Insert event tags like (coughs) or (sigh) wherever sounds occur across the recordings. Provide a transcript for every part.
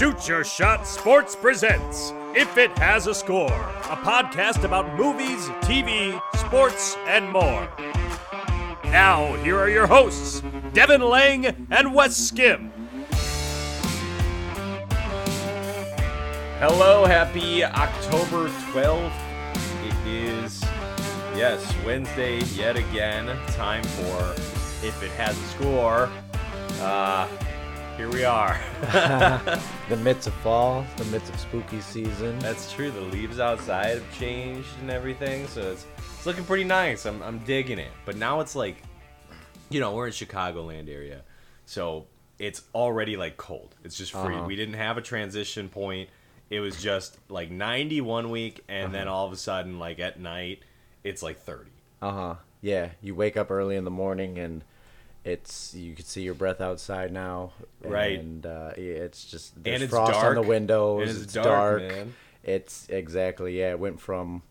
Shoot Your Shot Sports presents If It Has a Score, a podcast about movies, TV, sports, and more. Now, here are your hosts, Devin Lange and Wes Skym. Hello, happy October 12th. It is, yes, Wednesday yet again. Time for If It Has a Score. Uh, here we are. (laughs) the midst of fall, the midst of spooky season. That's true. The leaves outside have changed and everything, so it's it's looking pretty nice. I'm I'm digging it. But now it's like, you know, we're in Chicagoland area, so it's already like cold. It's just free. Uh-huh. We didn't have a transition point. It was just like 90 one week, and then all of a sudden, like at night, it's like 30. Uh huh. Yeah, you wake up early in the morning and it's you can see your breath outside now. Right. And uh, it's just there's it's frost on dark. the windows. It's it's dark, dark. man. It's exactly yeah. It went from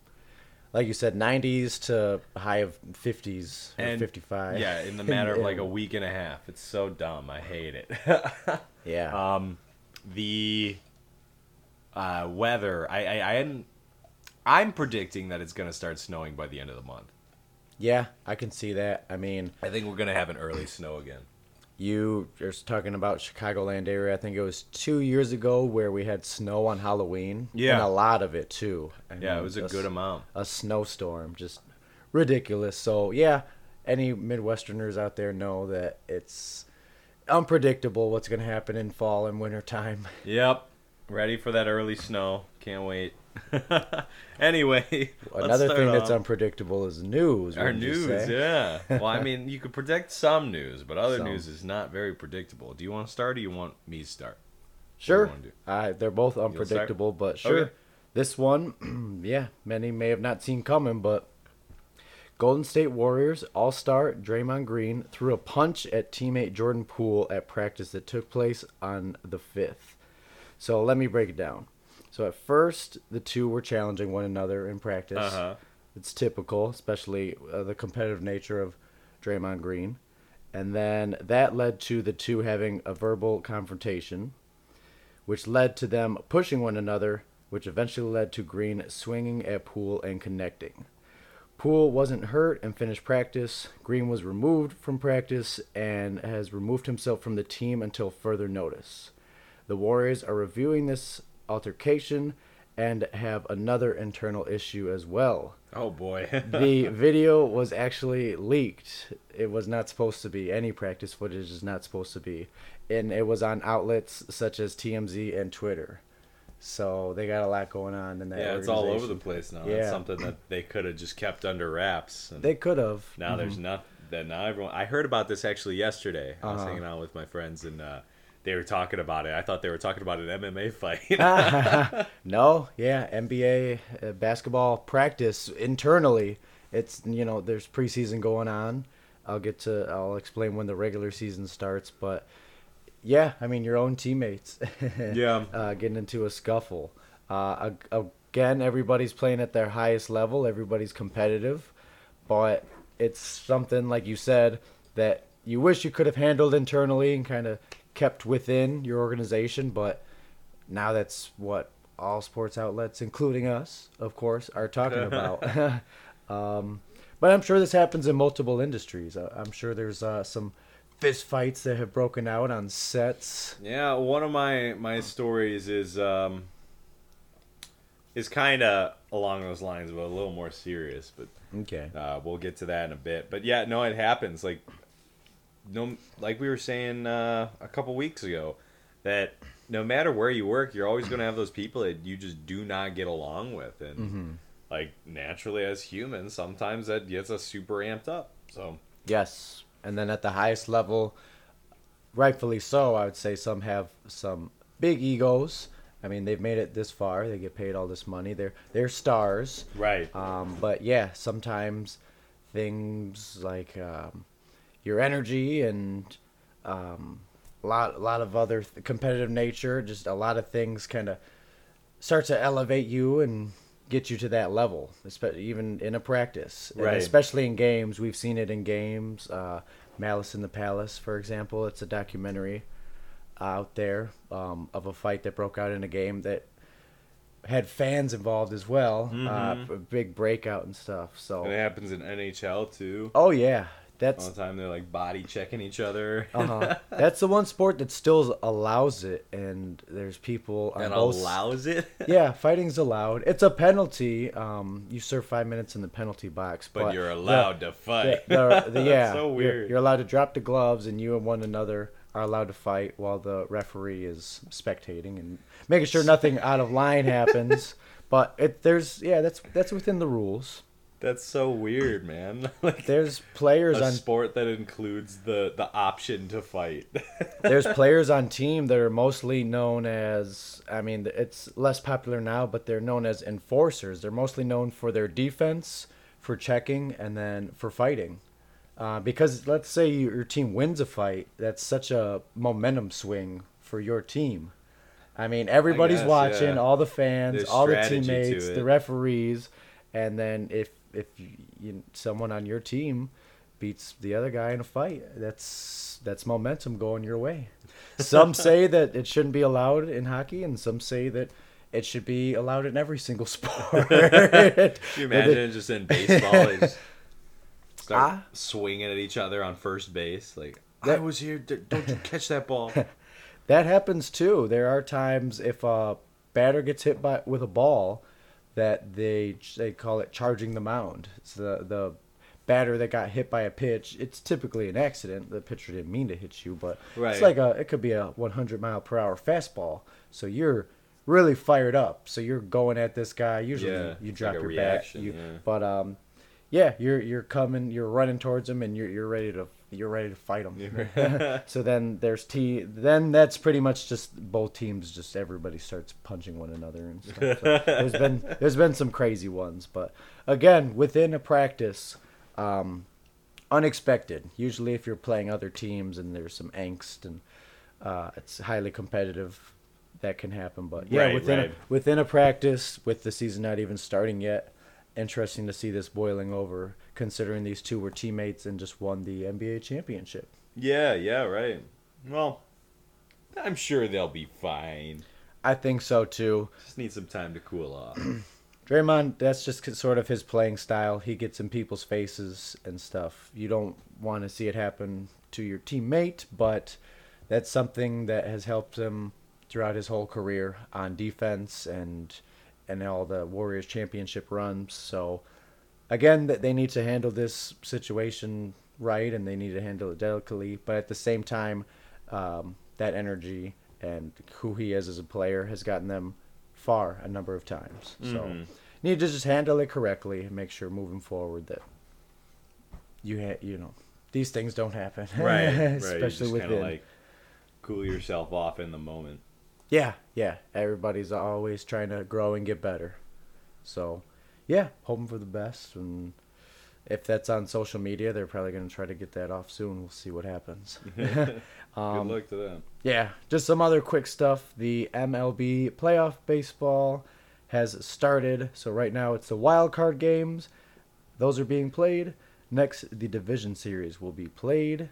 like you said, 90s to high of 50s or And 55. Yeah, in the matter of (laughs) like a week and a half. It's so dumb. I hate it. (laughs) yeah. um, the uh, weather. I, I I hadn't. I'm predicting that it's gonna start snowing by the end of the month. Yeah, I can see that. I mean, I think we're gonna have an early snow again. You you're talking about Chicagoland area. I think it was two years ago where we had snow on Halloween. Yeah. and a lot of it too. I Yeah, it mean, was a good amount. A snowstorm, just ridiculous. So yeah, any Midwesterners out there know that it's unpredictable what's going to happen in fall and winter time. Yep, ready for that early snow. Can't wait. (laughs) anyway, Another thing that's unpredictable is news. Our news, yeah. Well, I (laughs) mean, you could predict some news, but other Some. news is not very predictable. Do you want to start, or do you want me to start? Sure. Uh, they're both unpredictable, but sure. Okay. This one, (clears throat) yeah, many may have not seen coming, but Golden State Warriors All Star Draymond Green threw a punch at teammate Jordan Poole at practice that took place on the 5th. So let me break it down. So at first, the two were challenging one another in practice. Uh-huh. It's typical, especially uh, the competitive nature of Draymond Green. And then that led to the two having a verbal confrontation which led to them pushing one another, which eventually led to Green swinging at Poole and connecting. Poole wasn't hurt and finished practice. Green was removed from practice and has removed himself from the team until further notice. The Warriors are reviewing this altercation and have another internal issue as well. Oh boy. (laughs) The video was actually leaked. It was not supposed to be. Any practice footage is not supposed to be. And it was on outlets such as TMZ and Twitter. So they got a lot going on in that yeah, it's all over the place now. Yeah. It's something that they could have just kept under wraps. And They could have. now there's not that now everyone. I heard about this actually yesterday. I was Uh-huh. hanging out with my friends and uh, they were talking about it. I thought they were talking about an MMA (laughs) fight. (laughs) no, yeah, NBA uh, basketball practice internally. It's you know there's preseason going on. I'll get to I'll explain when the regular season starts, but yeah, I mean your own teammates. (laughs) Yeah. uh, getting into a scuffle. Uh, again, everybody's playing at their highest level. Everybody's competitive, but it's something like you said that you wish you could have handled internally and kind of kept within your organization, but now that's what all sports outlets, including us, of course, are talking (laughs) about. (laughs) um, but I'm sure this happens in multiple industries. I'm sure there's uh, some fist fights that have broken out on sets. Yeah, one of my my stories is um is kind of along those lines, but a little more serious. But Okay. uh, we'll get to that in a bit. But yeah, no, it happens. Like no, like we were saying uh, a couple weeks ago, that no matter where you work, you're always going to have those people that you just do not get along with, and like naturally as humans, sometimes that gets us super amped up. So Yes, and then at the highest level, rightfully so, I would say some have some big egos. I mean, they've made it this far. They get paid all this money. They're they're stars. right, Um, but yeah, sometimes things like um, your energy and um, a lot a lot of other th- competitive nature, just a lot of things kind of start to elevate you and get you to that level, especially even in a practice, And Right. especially in games. We've seen it in games. Uh, Malice in the Palace, for example, it's a documentary. out there um, of a fight that broke out in a game that had fans involved as well. Uh, a big breakout and stuff. So, And it happens in NHL too. oh yeah, All the time they're like body checking each other. uh-huh. (laughs) that's the one sport that still allows it, and there's people on and both. allows it. (laughs) yeah, fighting's allowed. It's a penalty. Um, you serve five minutes in the penalty box, but, but you're the- allowed to fight. the, the, (laughs) That's yeah, so you're- weird. You're, allowed to drop the gloves, and you and one another are allowed to fight while the referee is spectating and making sure nothing out of line happens. But it there's yeah, that's that's within the rules. That's so weird, man. (laughs) like There's players a on sport that includes the the option to fight. (laughs) there's players on team that are mostly known as I mean it's less popular now, but they're known as enforcers. They're mostly known for their defense, for checking, and then for fighting. Uh, because let's say your team wins a fight, that's such a momentum swing for your team. I mean, everybody's guess, watching, yeah. all the fans, There's all the teammates, the referees, and then if if you, you, someone on your team beats the other guy in a fight, that's that's momentum going your way. Some (laughs) say that it shouldn't be allowed in hockey, and some say that it should be allowed in every single (laughs) sport. Can you imagine just in baseball just (laughs) start Ah. swinging at each other on first base? Like I That- was here. Don't you catch that ball? That happens too. There are times if a batter gets hit by with a ball, that they they call it charging the mound. It's the the batter that got hit by a pitch. It's typically an accident. The pitcher didn't mean to hit you, but Right. it's like a it could be a 100 mile per hour fastball. So you're really fired up. So you're going at this guy. Usually Yeah, you drop like your reaction, bat. You, yeah. But um, yeah, you're you're coming. You're running towards him, and you're you're ready to you're ready to fight him. (laughs) so then there's T. Then that's pretty much just both teams. Just everybody starts punching one another and stuff. So there's been (laughs) there's been some crazy ones, but again within a practice, um, unexpected. Usually, if you're playing other teams and there's some angst and uh, it's highly competitive, that can happen. But yeah, Right, within right. A, within a practice, with the season not even starting yet, interesting to see this boiling over. Considering these two were teammates and just won the NBA championship. yeah, yeah, right. Well, I'm sure they'll be fine. I think so too. Just need some time to cool off. (clears throat) Draymond, that's just sort of his playing style. He gets in people's faces and stuff. You don't want to see it happen to your teammate, but that's something that has helped him throughout his whole career on defense and and all the Warriors championship runs. So again, that they need to handle this situation right and they need to handle it delicately, but at the same time, um, that energy and who he is as a player has gotten them far a number of times. So Mhm. need to just handle it correctly and make sure moving forward that you ha- you know these things don't happen. right, right. Especially (laughs) you just kind of like cool yourself off in the moment. Yeah, yeah. Everybody's always trying to grow and get better. So, yeah, hoping for the best. And if that's on social media, they're probably going to try to get that off soon. We'll see what happens. (laughs) Um, Good luck to them. Yeah, just some other quick stuff. The MLB playoff baseball has started. So right now it's the wild card games. Those are being played. Next, the division series will be played.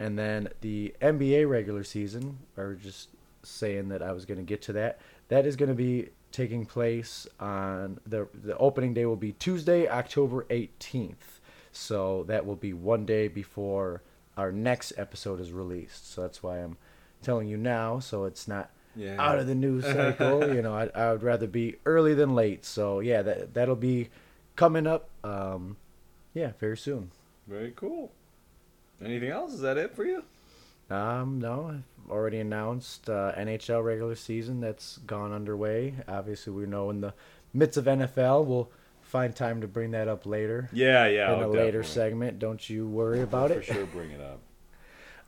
And then the NBA regular season, or just saying that I was going to get to that, that is going to be taking place on the the opening day will be Tuesday, October 18th. So that will be one day before our next episode is released. So that's why I'm telling you now, so it's not Yeah. out of the news cycle. (laughs) you know, I, I would rather be early than late. So yeah, that that'll be coming up. Um, yeah, very soon. Very cool. Anything else? Is that it for you? Um, no, I've already announced uh, NHL regular season that's gone underway. Obviously, we know in the midst of NFL, we'll find time to bring that up later Yeah, yeah. in a I'll later definitely- segment. Don't you worry about for it. For sure bring it up. (laughs)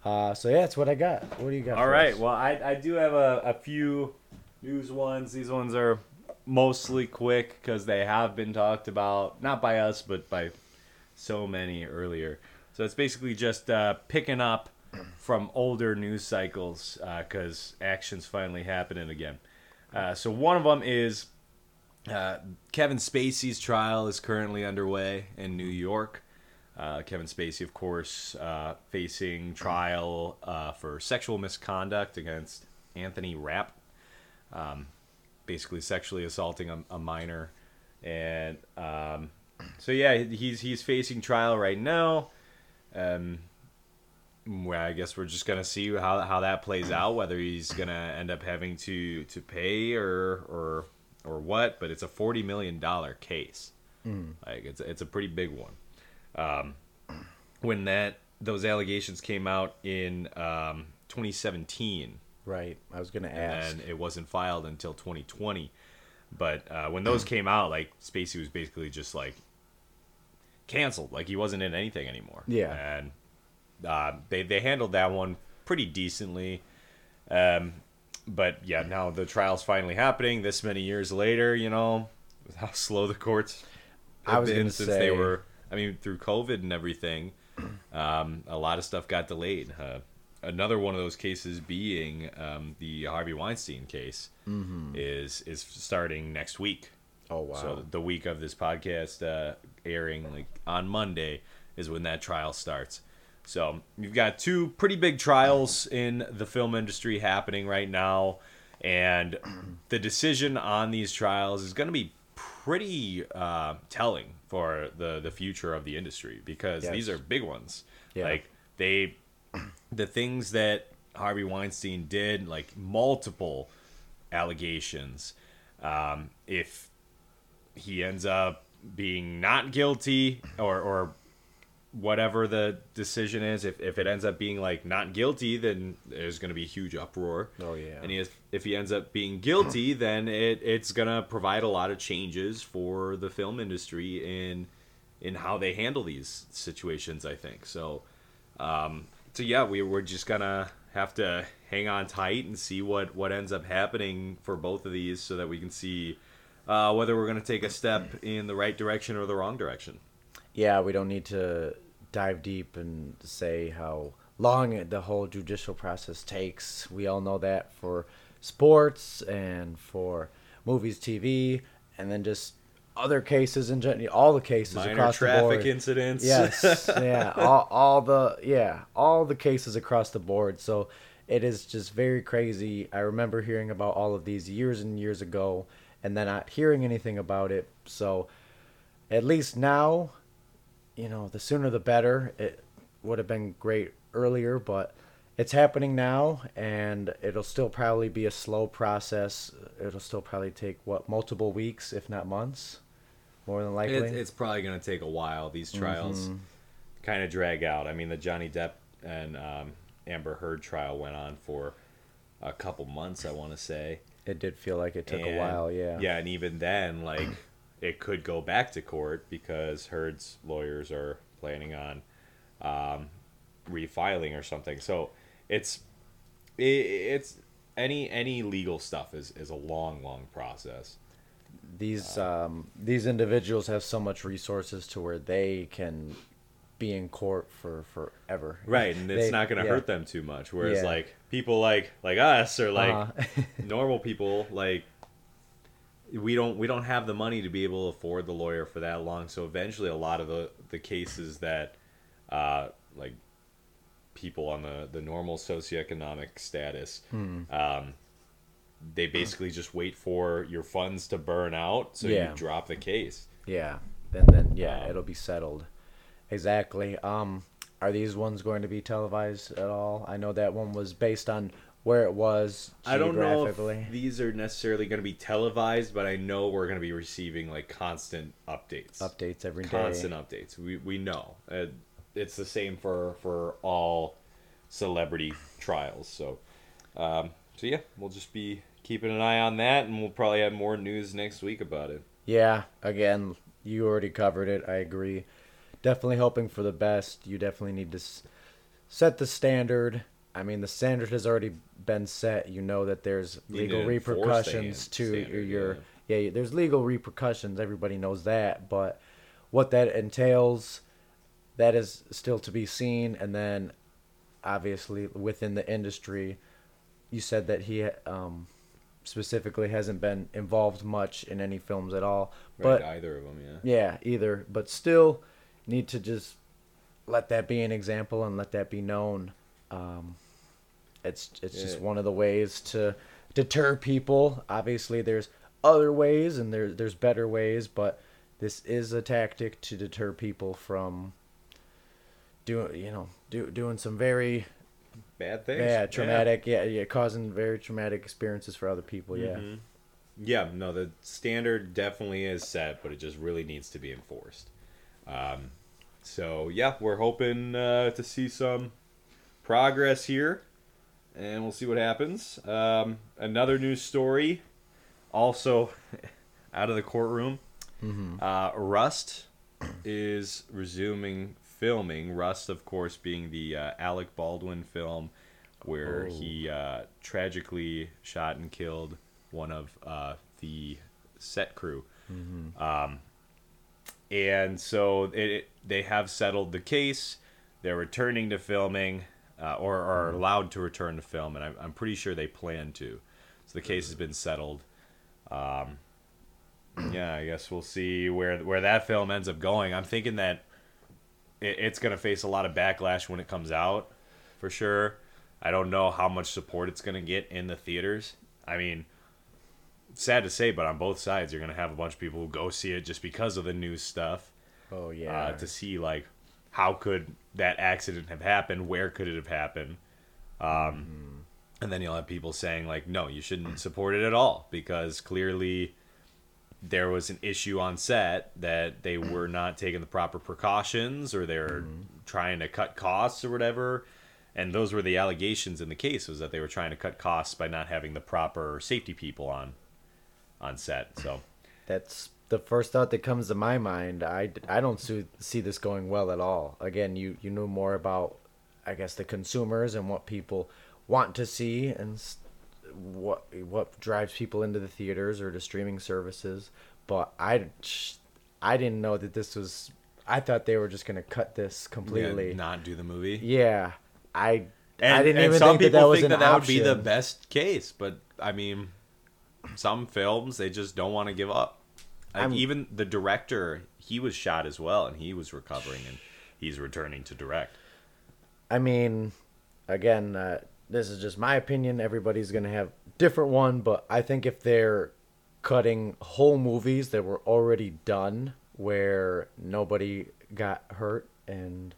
Uh, so yeah, that's what I got. What do you got? All for right. us? Well, I, I do have a, a few news ones. These ones are mostly quick because they have been talked about, not by us, but by so many earlier. So it's basically just uh, picking up from older news cycles because action's finally happening again. Uh, so one of them is uh, Kevin Spacey's trial is currently underway in New York. Uh, Kevin Spacey, of course, uh, facing trial uh, for sexual misconduct against Anthony Rapp, um, basically sexually assaulting a, a minor, and um, so yeah, he's he's facing trial right now. Um, well, I guess we're just gonna see how, how that plays out. Whether he's gonna end up having to, to pay or or or what, but it's a forty million dollar case. Mm. Like it's it's a pretty big one. Um, when that those allegations came out in um, 2017, right? I was gonna ask, and it wasn't filed until 2020. But uh, when those came out, like Spacey was basically just like canceled. Like he wasn't in anything anymore. Yeah, and uh, they they handled that one pretty decently. Um, but yeah, now the trial's finally happening. This many years later, you know how (laughs) slow the courts have been since say... they were. I mean, through COVID and everything, um, a lot of stuff got delayed. Uh, another one of those cases being um, the Harvey Weinstein case mm-hmm. is is starting next week. Oh wow! So the week of this podcast uh, airing, like on Monday, is when that trial starts. So you've got two pretty big trials in the film industry happening right now, and the decision on these trials is going to be pretty uh, telling for the the future of the industry because yes. these are big ones. Yeah. Like they, the things that Harvey Weinstein did, like multiple allegations. Um, if he ends up being not guilty or or whatever the decision is, if, if it ends up being like not guilty, then there's going to be a huge uproar. Oh yeah. And if if he ends up being guilty, (clears throat) then it it's going to provide a lot of changes for the film industry in in how they handle these situations. I think so. Um, so yeah, we we're just gonna have to hang on tight and see what what ends up happening for both of these, so that we can see uh, whether we're going to take a step in the right direction or the wrong direction yeah, we don't need to dive deep and say how long the whole judicial process takes. We all know that for sports and for movies, TV, and then just other cases in general, all the cases Minor across traffic the board. incidents. Yes, yeah, (laughs) all, all the yeah, all the cases across the board. So it is just very crazy. I remember hearing about all of these years and years ago, and then not hearing anything about it. So at least now you know, the sooner the better. It would have been great earlier, but it's happening now, and it'll still probably be a slow process. It'll still probably take what multiple weeks, if not months, more than likely. It's, it's probably going to take a while. These trials mm-hmm. kind of drag out. I mean, the Johnny Depp and um, Amber Heard trial went on for a couple months. I want to say it did feel like it took and, a while. Yeah. Yeah, and even then, like it could go back to court because Heard's lawyers are planning on um, refiling or something. So it's it, it's any any legal stuff is is a long long process. These um, these individuals have so much resources to where they can be in court for forever. Right, and it's they, not going to yeah. hurt them too much. Whereas yeah. like people like like us or like uh-huh. (laughs) normal people like we don't we don't have the money to be able to afford the lawyer for that long. So eventually, a lot of the the cases that uh, like people on the the normal socioeconomic status. Hmm. Um, they basically just wait for your funds to burn out, so yeah. you drop the case. Yeah, then then yeah, um, it'll be settled. Exactly. Um, are these ones going to be televised at all? I know that one was based on where it was I don't know if these are necessarily going to be televised, but I know we're going to be receiving like constant updates. Updates every day. Constant updates. We we know. Uh, it's the same for for all celebrity trials. So um, so yeah, we'll just be keeping an eye on that, and we'll probably have more news next week about it. Yeah. Again, you already covered it. I agree. Definitely hoping for the best. You definitely need to set the standard I mean, the standard has already been set. You know that there's legal repercussions to standard, your yeah. yeah. There's legal repercussions. Everybody knows that, but what that entails, that is still to be seen. And then, obviously, within the industry, you said that he um, specifically hasn't been involved much in any films at all. Right, but either of them, yeah. Yeah, either. But still, need to just let that be an example and let that be known. Um, it's it's just one of the ways to deter people. Obviously, there's other ways and there there's better ways, but this is a tactic to deter people from doing you know do, doing some very Bad things. bad traumatic yeah. yeah causing very traumatic experiences for other people. Yeah. Mhm. Yeah, no, the standard definitely is set, but it just really needs to be enforced. Um, so yeah, we're hoping uh, to see some progress here, and we'll see what happens. Um, another news story, also (laughs) out of the courtroom. Uh, Rust (coughs) is resuming filming. Rust, of course, being the uh, Alec Baldwin film where Oh. he uh, tragically shot and killed one of uh, the set crew. Um, and so it, it- they have settled the case. They're returning to filming, uh, or are allowed to return to film, and I'm, I'm pretty sure they plan to. So the case has been settled. Um, yeah, I guess we'll see where where that film ends up going. I'm thinking that it, it's going to face a lot of backlash when it comes out, for sure. I don't know how much support it's going to get in the theaters. I mean, sad to say, but on both sides, you're going to have a bunch of people who go see it just because of the news stuff. Oh yeah. Uh, to see like how could that accident have happened? Where could it have happened? Um, And then you'll have people saying like, no, you shouldn't (clears throat) support it at all because clearly there was an issue on set that they (clears throat) were not taking the proper precautions or they're trying to cut costs or whatever. And those were the allegations in the case was that they were trying to cut costs by not having the proper safety people on on set. So That's the first thought that comes to my mind. I, I don't see, see this going well at all. Again, you, you know more about, I guess, the consumers and what people want to see and what what drives people into the theaters or to streaming services. But I, I didn't know that this was. I thought they were just gonna cut this completely. yeah, not do the movie. Yeah, I And, I didn't even some think that that was think an that that option. would be the best case, but I mean, some films they just don't want to give up. Like even the director, he was shot as well, and he was recovering, and he's returning to direct. I mean, again, uh, this is just my opinion. Everybody's gonna have different one, but I think if they're cutting whole movies that were already done, where nobody got hurt and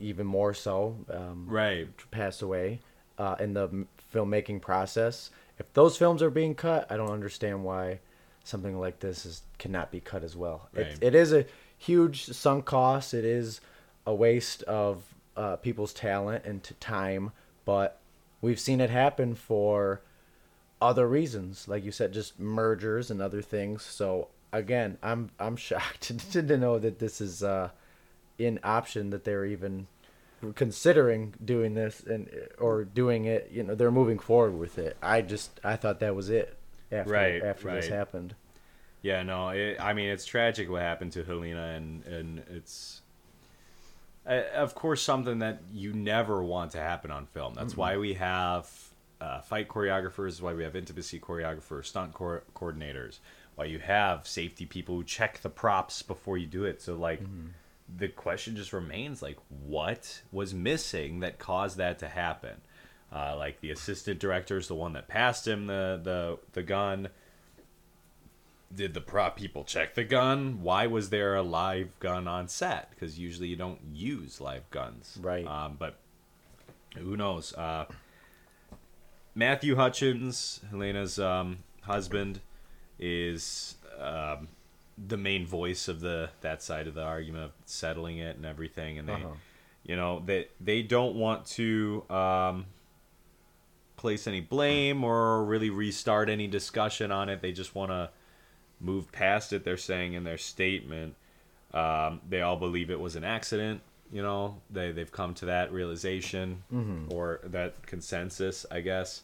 even more so, um, Right. passed away uh, in the filmmaking process. If those films are being cut, I don't understand why something like this is cannot be cut as well. Right. It, it is a huge sunk cost. It is a waste of uh, people's talent and time, but we've seen it happen for other reasons, like you said, just mergers and other things. So again, I'm I'm (laughs) shocked (laughs) to, to know that this is uh, an option that they're even considering doing this and or doing it. You know, they're moving forward with it. I just I thought that was it after Right, after this happened. Yeah, no, it, I mean it's tragic what happened to Helena, and and it's uh, of course something that you never want to happen on film. That's why we have uh, fight choreographers, why we have intimacy choreographers, stunt co- coordinators, why you have safety people who check the props before you do it. So like. The question just remains like, what was missing that caused that to happen? Uh, like the assistant director is the one that passed him the, the, the gun did the prop people check the gun? Why was there a live gun on set? Because usually you don't use live guns. Right. Um, but who knows? Uh, Matthew Hutchins, Helena's um, husband, is um, the main voice of the that side of the argument of settling it and everything. And they, Uh-huh. you know, they they don't want to. Um, place any blame or really restart any discussion on it. They just want to move past it. They're saying in their statement, um, they all believe it was an accident. You know, they they've come to that realization or that consensus, I guess.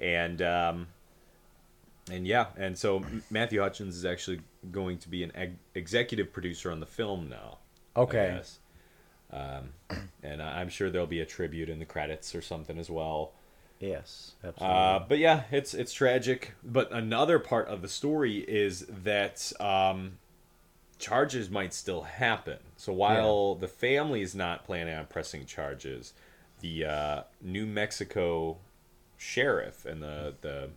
And um, and yeah, and so Matthew Hutchins is actually going to be an ex- executive producer on the film now. Okay. Um, and I'm sure there'll be a tribute in the credits or something as well. Yes, absolutely. Uh, but yeah, it's it's tragic. But another part of the story is that um, charges might still happen. So while the family is not planning on pressing charges, the uh, New Mexico sheriff and the the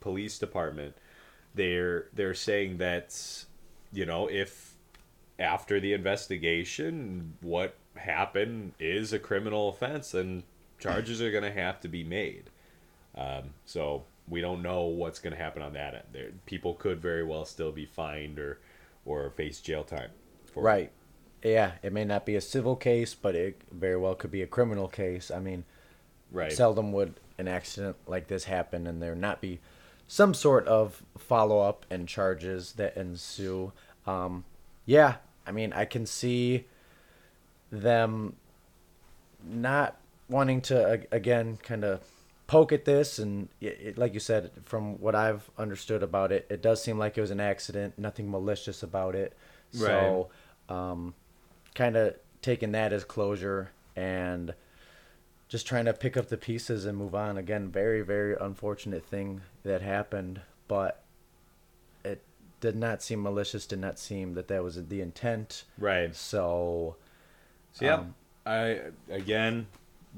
police department they're they're saying that you know if after the investigation what happened is a criminal offense then charges are going to have to be made um, so we don't know what's going to happen on that end there people could very well still be fined or or face jail time for it. Right. Yeah, it may not be a civil case, but it very well could be a criminal case. I mean, right seldom would an accident like this happen and there not be some sort of follow up and charges that ensue. Um, yeah, I mean, I can see them not wanting to again kind of poke at this and it, it, like you said from what i've understood about it it does seem like it was an accident nothing malicious about it. Right. so um, kind of taking that as closure and just trying to pick up the pieces and move on. Again very very unfortunate thing that happened but it did not seem malicious did not seem that that was the intent. Right. So So yeah, Um, I again,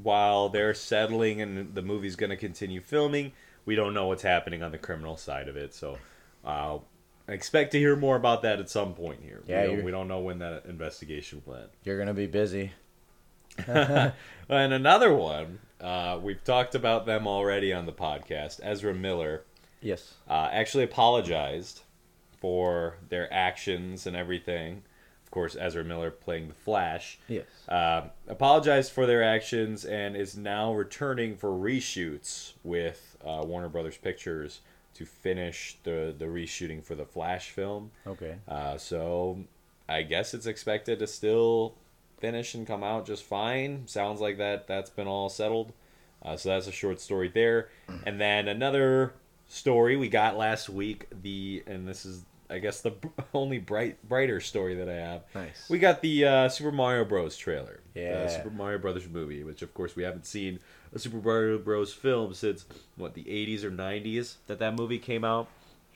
while they're settling and the movie's going to continue filming, we don't know what's happening on the criminal side of it. So, uh, I expect to hear more about that at some point here. Yeah, we don't, we don't know when that investigation will end. you're gonna be busy (laughs) and another one, uh, we've talked about them already on the podcast. Ezra Miller yes uh, actually apologized for their actions and everything. Of course, Ezra Miller playing the Flash. yes uh, apologized for their actions and is now returning for reshoots with uh, Warner Brothers Pictures to finish the the reshooting for the Flash film. okay Uh, so I guess it's expected to still finish and come out just fine. Sounds like that that's been all settled. Uh, so that's a short story there, and then another story we got last week. The and this is I guess the (laughs) only bright brighter story that I have. Nice. We got the uh, Super Mario Bros. trailer. Yeah. The Super Mario Brothers movie, which of course we haven't seen a Super Mario Bros. film since what the 80s or 90s that that movie came out.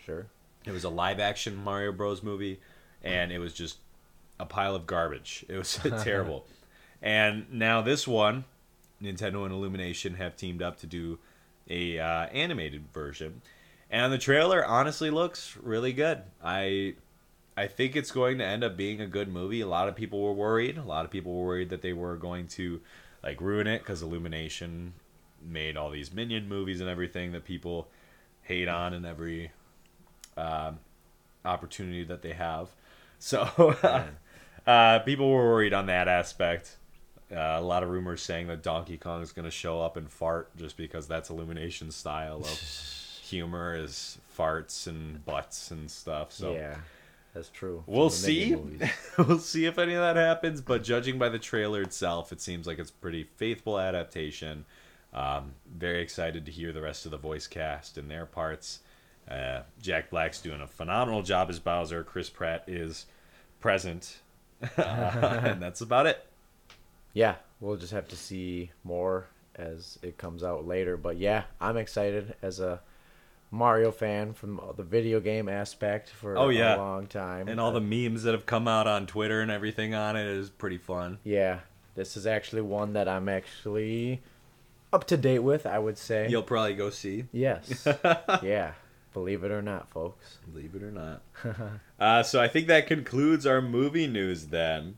sure It was a live action Mario Bros. movie, and it was just a pile of garbage. It was (laughs) terrible. And now this one, Nintendo and Illumination have teamed up to do a uh, animated version, and the trailer honestly looks really good. I I think it's going to end up being a good movie. A lot of people were worried. A lot of people were worried that they were going to like ruin it because Illumination made all these Minion movies and everything that people hate on in every um, opportunity that they have. (laughs) So uh, people were worried on that aspect. Uh, a lot of rumors saying that Donkey Kong is going to show up and fart just because that's Illumination style of (laughs) humor is farts and butts and stuff. So yeah that's true We'll see. (laughs) We'll see if any of that happens. But judging by the trailer itself, it seems like it's pretty faithful adaptation. Um, very excited to hear the rest of the voice cast and their parts. Uh, Jack Black's doing a phenomenal job as Bowser. Chris Pratt is present, (laughs) and that's about it. yeah we'll just have to see more as it comes out later but yeah i'm excited as a mario fan from the video game aspect for Oh, yeah. a long time And all the memes that have come out on Twitter and everything on it is pretty fun. yeah this is actually one that i'm actually up to date with i would say You'll probably go see. yes (laughs) yeah believe it or not folks Believe it or not. (laughs) uh, so I think that concludes our movie news then,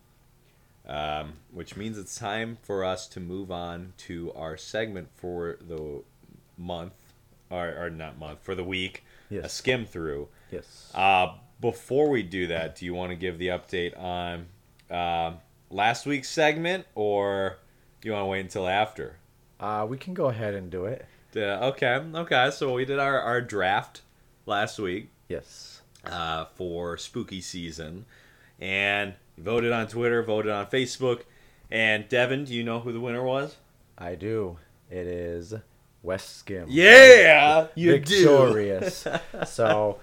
um, which means it's time for us to move on to our segment for the month, or, or not month, for the week, a Skym through. yes Uh, before we do that, do you want to give the update on um last week's segment, or do you want to wait until after? uh we can go ahead and do it Uh, okay, okay. So we did our, our draft last week. yes uh, for spooky season, and voted on Twitter, voted on Facebook, and Devin, do you know who the winner was? i do it is west Skym Yeah, you victorious. (laughs) so,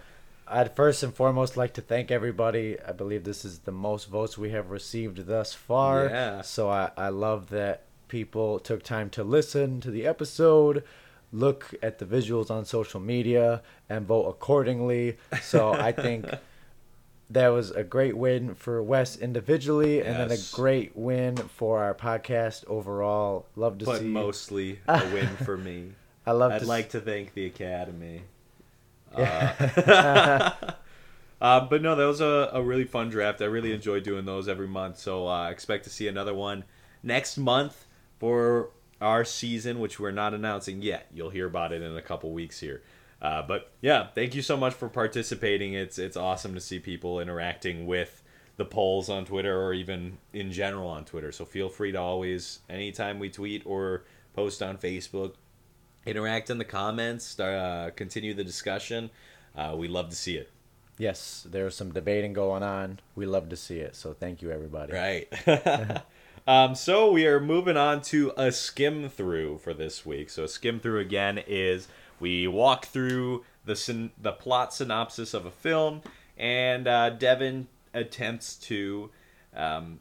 I'd first and foremost like to thank everybody. I believe this is the most votes we have received thus far. Yeah. So I, I love that people took time to listen to the episode, look at the visuals on social media, and vote accordingly. So I think (laughs) that was a great win for Wes individually, and then a great win for our podcast overall. Love to but see. mostly (laughs) a win for me. I love I'd to like to thank the Academy. (laughs) Uh, (laughs) uh, but no, that was a, a really fun draft. I really enjoy doing those every month. So uh, expect to see another one next month for our season, which we're not announcing yet. You'll hear about it in a couple weeks here. Uh, but yeah, thank you so much for participating. It's it's awesome to see people interacting with the polls on Twitter or even in general on Twitter. So feel free to always, anytime we tweet or post on Facebook, interact in the comments, start, uh, continue the discussion. Uh, we love to see it. Yes, there's some debating going on. We love to see it. So thank you, everybody. Right. (laughs) um, so we are moving on to a Skym through for this week. So a Skym through again is we walk through the syn- the plot synopsis of a film, and uh, Devin attempts to um,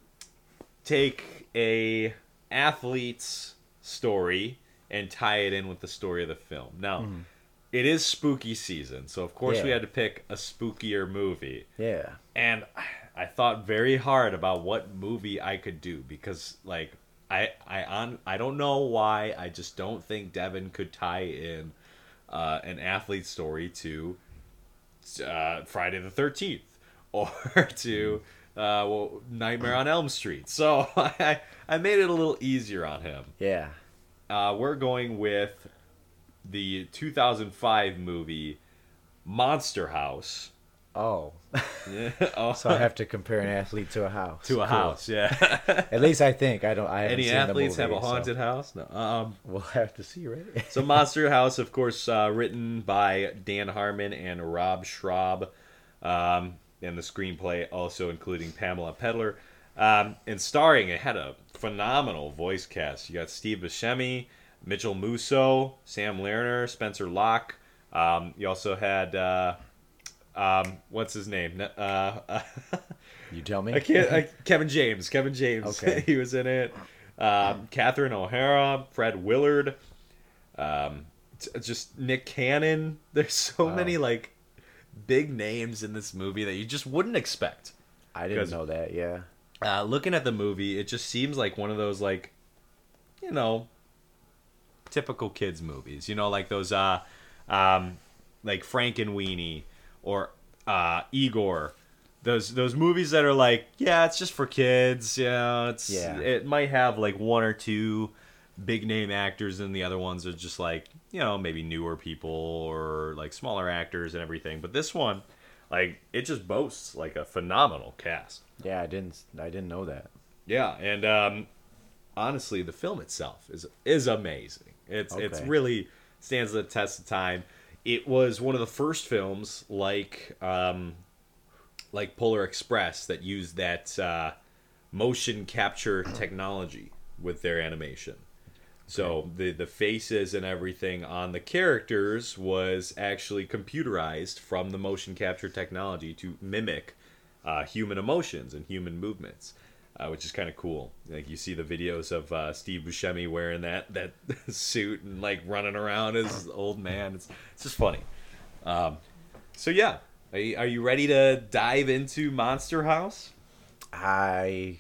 take a athlete's story and tie it in with the story of the film. Now, it is spooky season, so of course we had to pick a spookier movie Yeah. and I thought very hard about what movie I could do because like I I on I don't know why I just don't think Devin could tie in uh, an athlete story to uh, Friday the Thirteenth (laughs) or to uh, well, Nightmare on Elm Street. So (laughs) I I made it a little easier on him. Yeah. Uh, we're going with the 2005 movie Monster House. Oh. Yeah. (laughs) oh, so I have to compare an athlete to a house. to a Cool. house, yeah. (laughs) At least I think I don't. I haven't Any seen the athletes have a movie, so haunted house? No. Um, We'll have to see, right? (laughs) so Monster House, of course, uh, written by Dan Harmon and Rob Schrab, um, and the screenplay also including Pamela Pettler, um, and starring. It had a phenomenal voice cast. You got Steve Buscemi, Mitchell Musso, Sam Lerner, Spencer Locke. Um, you also had uh, um, what's his name? Uh, (laughs) you tell me. I can't. I, Kevin James. Kevin James. Okay. (laughs) he was in it. Um, Catherine O'Hara, Fred Willard, um, t- just Nick Cannon. (laughs) There's so Wow. many like big names in this movie that you just wouldn't expect. I didn't know that. Yeah. Uh, looking at the movie, it just seems like one of those like, you know, typical kids movies. You know, like those uh, um, like Frankenweenie or uh, Igor. Those those movies that are like, yeah, it's just for kids. You know, it's Yeah. it might have like one or two big name actors, and the other ones are just like you know maybe newer people or like smaller actors and everything. But this one, like, it just boasts like a phenomenal cast. Yeah, I didn't. I didn't know that. Yeah, and um, honestly, the film itself is is amazing. It's it's really stands the test of time. It was one of the first films like um, like Polar Express that used that uh, motion capture technology with their animation. So the the faces and everything on the characters was actually computerized from the motion capture technology to mimic uh, human emotions and human movements, uh, which is kind of cool. Like you see the videos of uh, Steve Buscemi wearing that that (laughs) suit and like running around as old man. It's it's just funny. Um, so yeah, are you, are you ready to dive into Monster House? I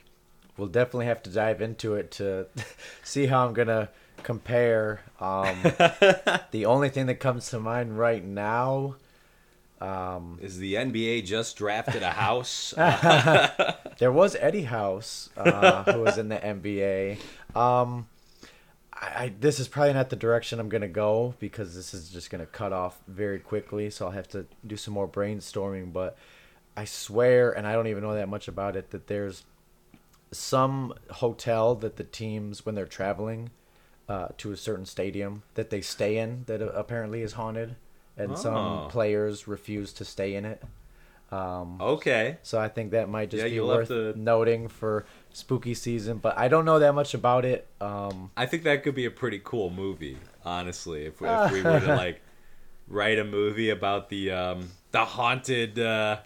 will definitely have to dive into it to (laughs) see how I'm gonna compare. Um, (laughs) the only thing that comes to mind right now, um, Is the NBA just drafted a house? (laughs) (laughs) there was Eddie House uh, who was in the NBA. Um, I, I this is probably not the direction I'm gonna go because this is just gonna cut off very quickly. So I'll have to do some more brainstorming. But I swear, and I don't even know that much about it, that there's some hotel that the teams when they're traveling uh, to a certain stadium that they stay in that apparently is haunted, and Oh. some players refuse to stay in it. Um, okay. so I think that might just Yeah, be worth to- noting for spooky season. But I don't know that much about it. Um, I think that could be a pretty cool movie, honestly. If, if we were to (laughs) like write a movie about the um, the haunted uh,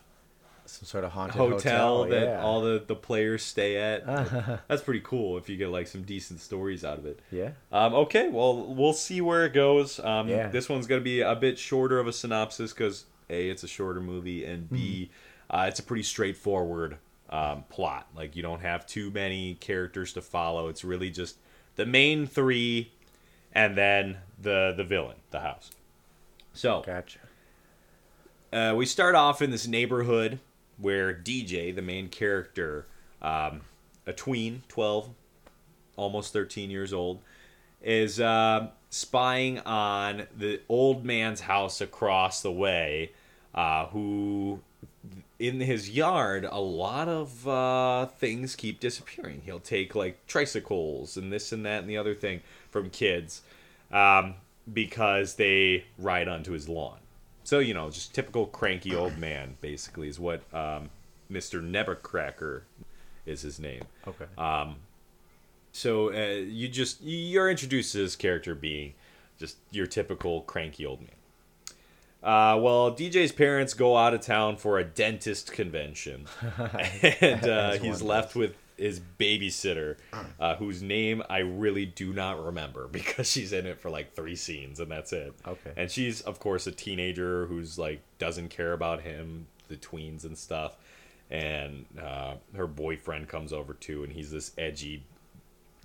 some sort of haunted hotel, hotel, that yeah. all the, the players stay at. (laughs) That's pretty cool if you get like some decent stories out of it. yeah. Um, okay, well we'll see where it goes. Um, Yeah. This one's gonna be a bit shorter of a synopsis because a it's a shorter movie and b uh, it's a pretty straightforward um, plot. Like you don't have too many characters to follow. It's really just the main three, and then the the villain, the house. So Gotcha. uh, we start off in this neighborhood where DJ, the main character, um, a tween, 12, almost 13 years old, is uh, spying on the old man's house across the way, uh, who in his yard a lot of uh, things keep disappearing. He'll take like tricycles and this and that and the other thing from kids um, because they ride onto his lawn so you know just typical cranky old man basically is what um, mr nevercracker is his name Okay. so uh, you just you're introduced to this character being just your typical cranky old man. Uh, well, DJ's parents go out of town for a dentist convention, (laughs) and uh, he's left with his babysitter, uh, whose name I really do not remember (laughs) because she's in it for like three scenes and that's it. Okay. And she's of course a teenager who's like doesn't care about him, the tweens and stuff. And uh, her boyfriend comes over too, and he's this edgy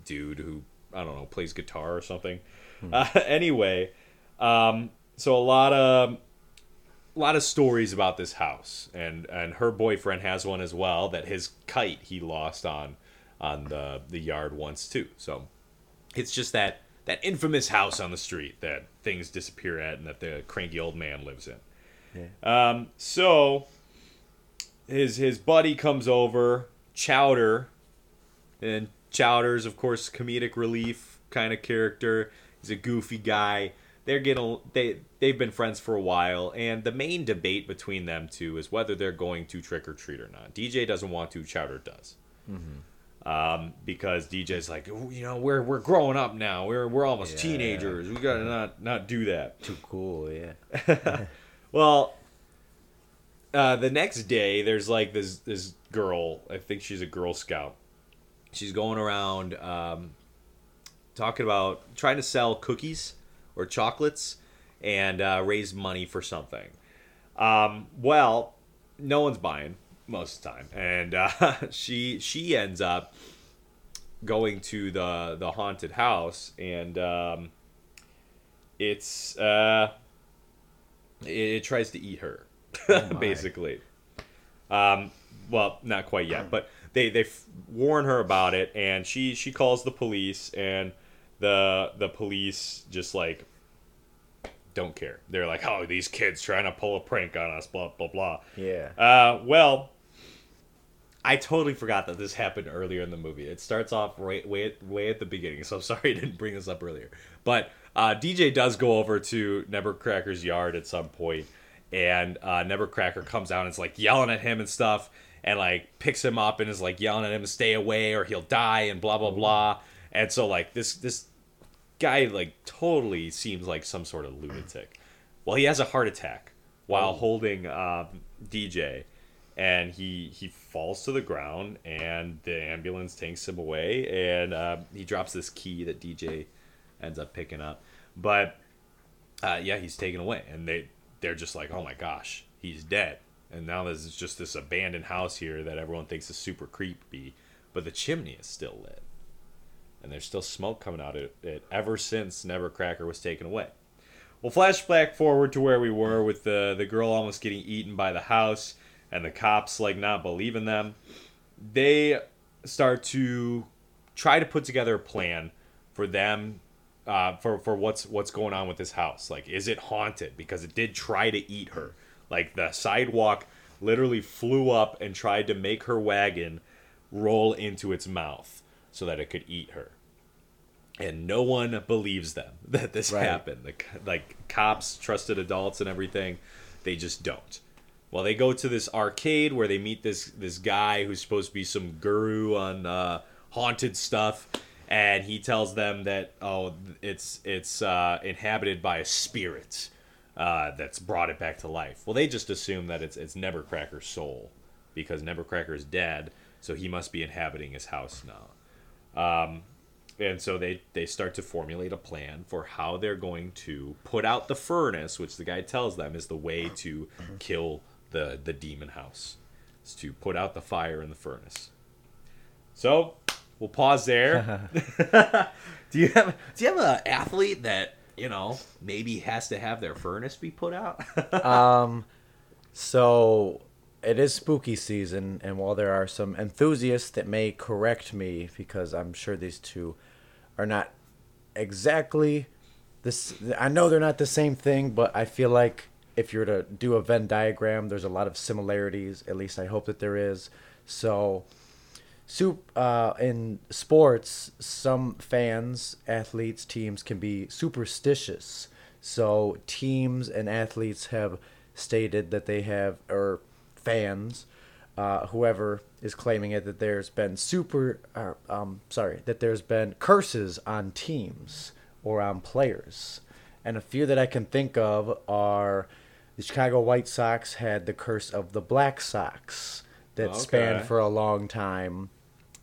dude who I don't know plays guitar or something. Uh, (laughs) anyway, um, so a lot of a lot of stories about this house, and and her boyfriend has one as well. That his kite he lost on on the the yard once too. So it's just that that infamous house on the street that things disappear at, and that the cranky old man lives in. Um, so his his buddy comes over, Chowder, and Chowder's of course comedic relief kind of character. He's a goofy guy. They're getting they they've been friends for a while, and the main debate between them two is whether they're going to trick or treat or not. DJ doesn't want to, Chowder does. Um, because DJ's like, you know, we're we're growing up now. We're we're almost Yeah. teenagers. We gotta not not do that. Too cool, yeah. (laughs) Well, uh, the next day, there's like this this girl. I think she's a Girl Scout. She's going around um, talking about trying to sell cookies or chocolates and uh, raise money for something. Um, well, no one's buying most of the time, and uh, (laughs) she she ends up going to the the haunted house, and um, it's uh, it, it tries to eat her, (laughs) my. basically. Um, well, not quite yet, but they they f- warn her about it, and she she calls the police, and the the police just like don't care. They're like, oh, these kids trying to pull a prank on us, blah blah blah. Yeah. Uh, well, I totally forgot that this happened earlier in the movie. It starts off right way at, way at the beginning, so I'm (laughs) sorry I didn't bring this up earlier. But uh, DJ does go over to Nevercracker's yard at some point, and uh, Nevercracker comes out and is like yelling at him and stuff, and like picks him up and is like yelling at him to stay away or he'll die and blah blah blah. And so like this this guy like totally seems like some sort of lunatic. Well, he has a heart attack while holding um, DJ, and he he falls to the ground, and the ambulance takes him away, and uh, he drops this key that DJ ends up picking up. But uh, yeah, he's taken away, and they they're just like, oh my gosh, he's dead. And now there's just this abandoned house here that everyone thinks is super creepy, but the chimney is still lit and there's still smoke coming out of it ever since Nevercracker was taken away. We'll flashback forward to where we were with the the girl almost getting eaten by the house and the cops like not believing them. They start to try to put together a plan for them uh, for for what's what's going on with this house. Like, is it haunted? Because it did try to eat her. Like the sidewalk literally flew up and tried to make her wagon roll into its mouth so that it could eat her. And no one believes them (laughs) that this Right. happened. The, like cops, trusted adults, and everything, they just don't. Well, they go to this arcade where they meet this this guy who's supposed to be some guru on uh, haunted stuff, and he tells them that oh, it's it's uh, inhabited by a spirit uh, that's brought it back to life. Well, they just assume that it's it's Nevercracker's soul because Nevercracker is dead, so he must be inhabiting his house now. Um, and so they they start to formulate a plan for how they're going to put out the furnace, which the guy tells them is the way to kill the the demon house. is to put out the fire in the furnace. So we'll pause there. (laughs) (laughs) do you have do you have an athlete that you know maybe has to have their furnace be put out? (laughs) Um, so it is spooky season, and while there are some enthusiasts that may correct me because I'm sure these two are not exactly this. I know they're not the same thing, but I feel like if you were to do a Venn diagram, there's a lot of similarities. At least I hope that there is. So. Soup uh, in sports, some fans, athletes, teams can be superstitious. So teams and athletes have stated that they have, or fans, uh, whoever is claiming it, that there's been super, uh, um, sorry, that there's been curses on teams or on players. And a few that I can think of are the Chicago White Sox had the curse of the Black Sox that spanned for a long time.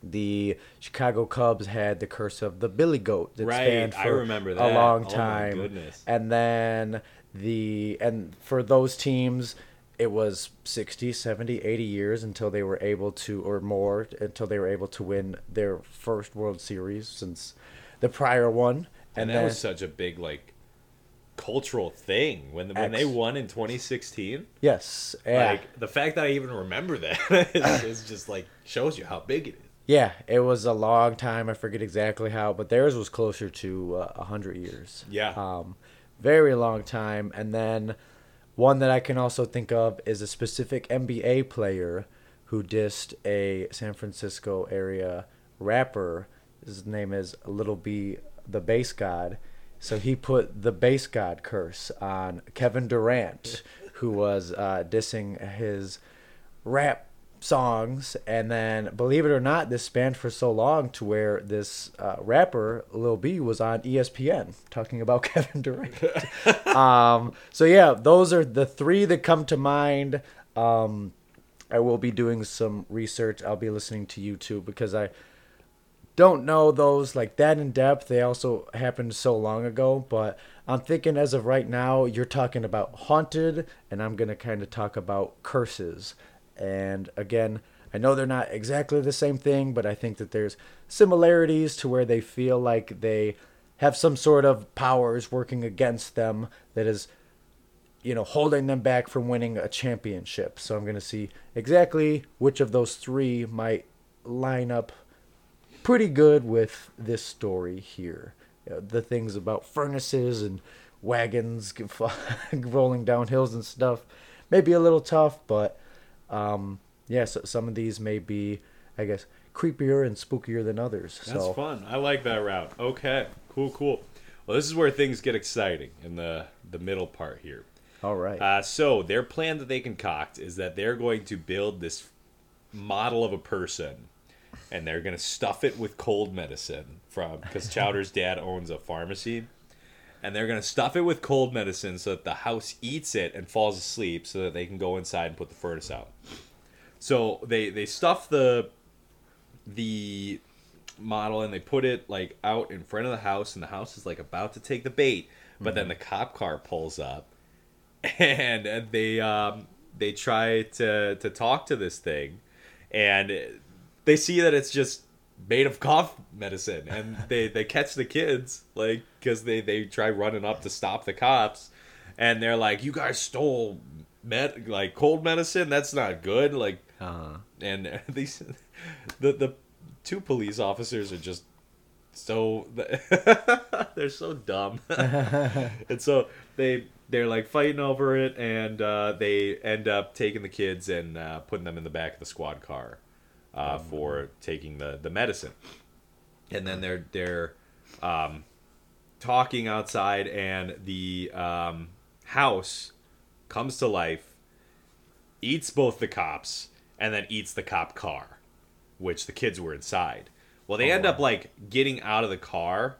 The Chicago Cubs had the curse of the Billy Goat that Right, spanned I for remember a that. long Oh time. goodness. And then the and for those teams it was 60, 70, 80 years until they were able to or more until they were able to win their first World Series since the prior one. and And, that then was such a big like cultural thing when when they won in 2016. yes, yeah. Like the fact that I even remember that (laughs) is, is just like shows you how big it is. Yeah, it was a long time. I forget exactly how, but theirs was closer to uh, a hundred years. Yeah. um, very long time. And then one that I can also think of is a specific NBA player who dissed a San Francisco area rapper. His name is Lil B, the Based God. So he put the Based God curse on Kevin Durant, who was uh, dissing his rap songs and then believe it or not this spanned for so long to where this uh, rapper Lil B was on ESPN talking about (laughs) Kevin Durant. (laughs) um, so yeah, those are the three that come to mind. Um, I will be doing some research. I'll be listening to YouTube because I don't know those like that in depth. They also happened so long ago, but I'm thinking as of right now, you're talking about haunted, and I'm gonna kind of talk about curses. And again, I know they're not exactly the same thing, but I think that there's similarities to where they feel like they have some sort of powers working against them that is you know, holding them back from winning a championship. So I'm going to see exactly which of those three might line up pretty good with this story here. Uh, the things about furnaces and wagons (laughs) rolling down hills and stuff may be a little tough, but um, yeah, so some of these may be, I guess, creepier and spookier than others. That's so fun. I like that route. Okay, cool, cool. Well, this is where things get exciting in the the middle part here. all right. Uh, so their plan that they concoct is that they're going to build this model of a person, and they're going to stuff it with cold medicine from because Chowder's dad owns a pharmacy, and they're going to stuff it with cold medicine so that the house eats it and falls asleep, so that they can go inside and put the furnace out. So they they stuff the the model and they put it like out in front of the house, and the house is like about to take the bait, but then the cop car pulls up (laughs) and they um, they try to to talk to this thing, and they see that it's just made of cough medicine, and they they catch the kids like because they they try running up to stop the cops, and they're like, "You guys stole med like cold medicine. That's not good." Like, uh, and (laughs) these the the two police officers are just so (laughs) they're so dumb (laughs) and so they they're like fighting over it and uh, they end up taking the kids and uh, putting them in the back of the squad car uh, for taking the the medicine. And then they're they're um, talking outside and the um, house comes to life eats both the cops and then eats the cop car which the kids were inside. Well they end up like getting out of the car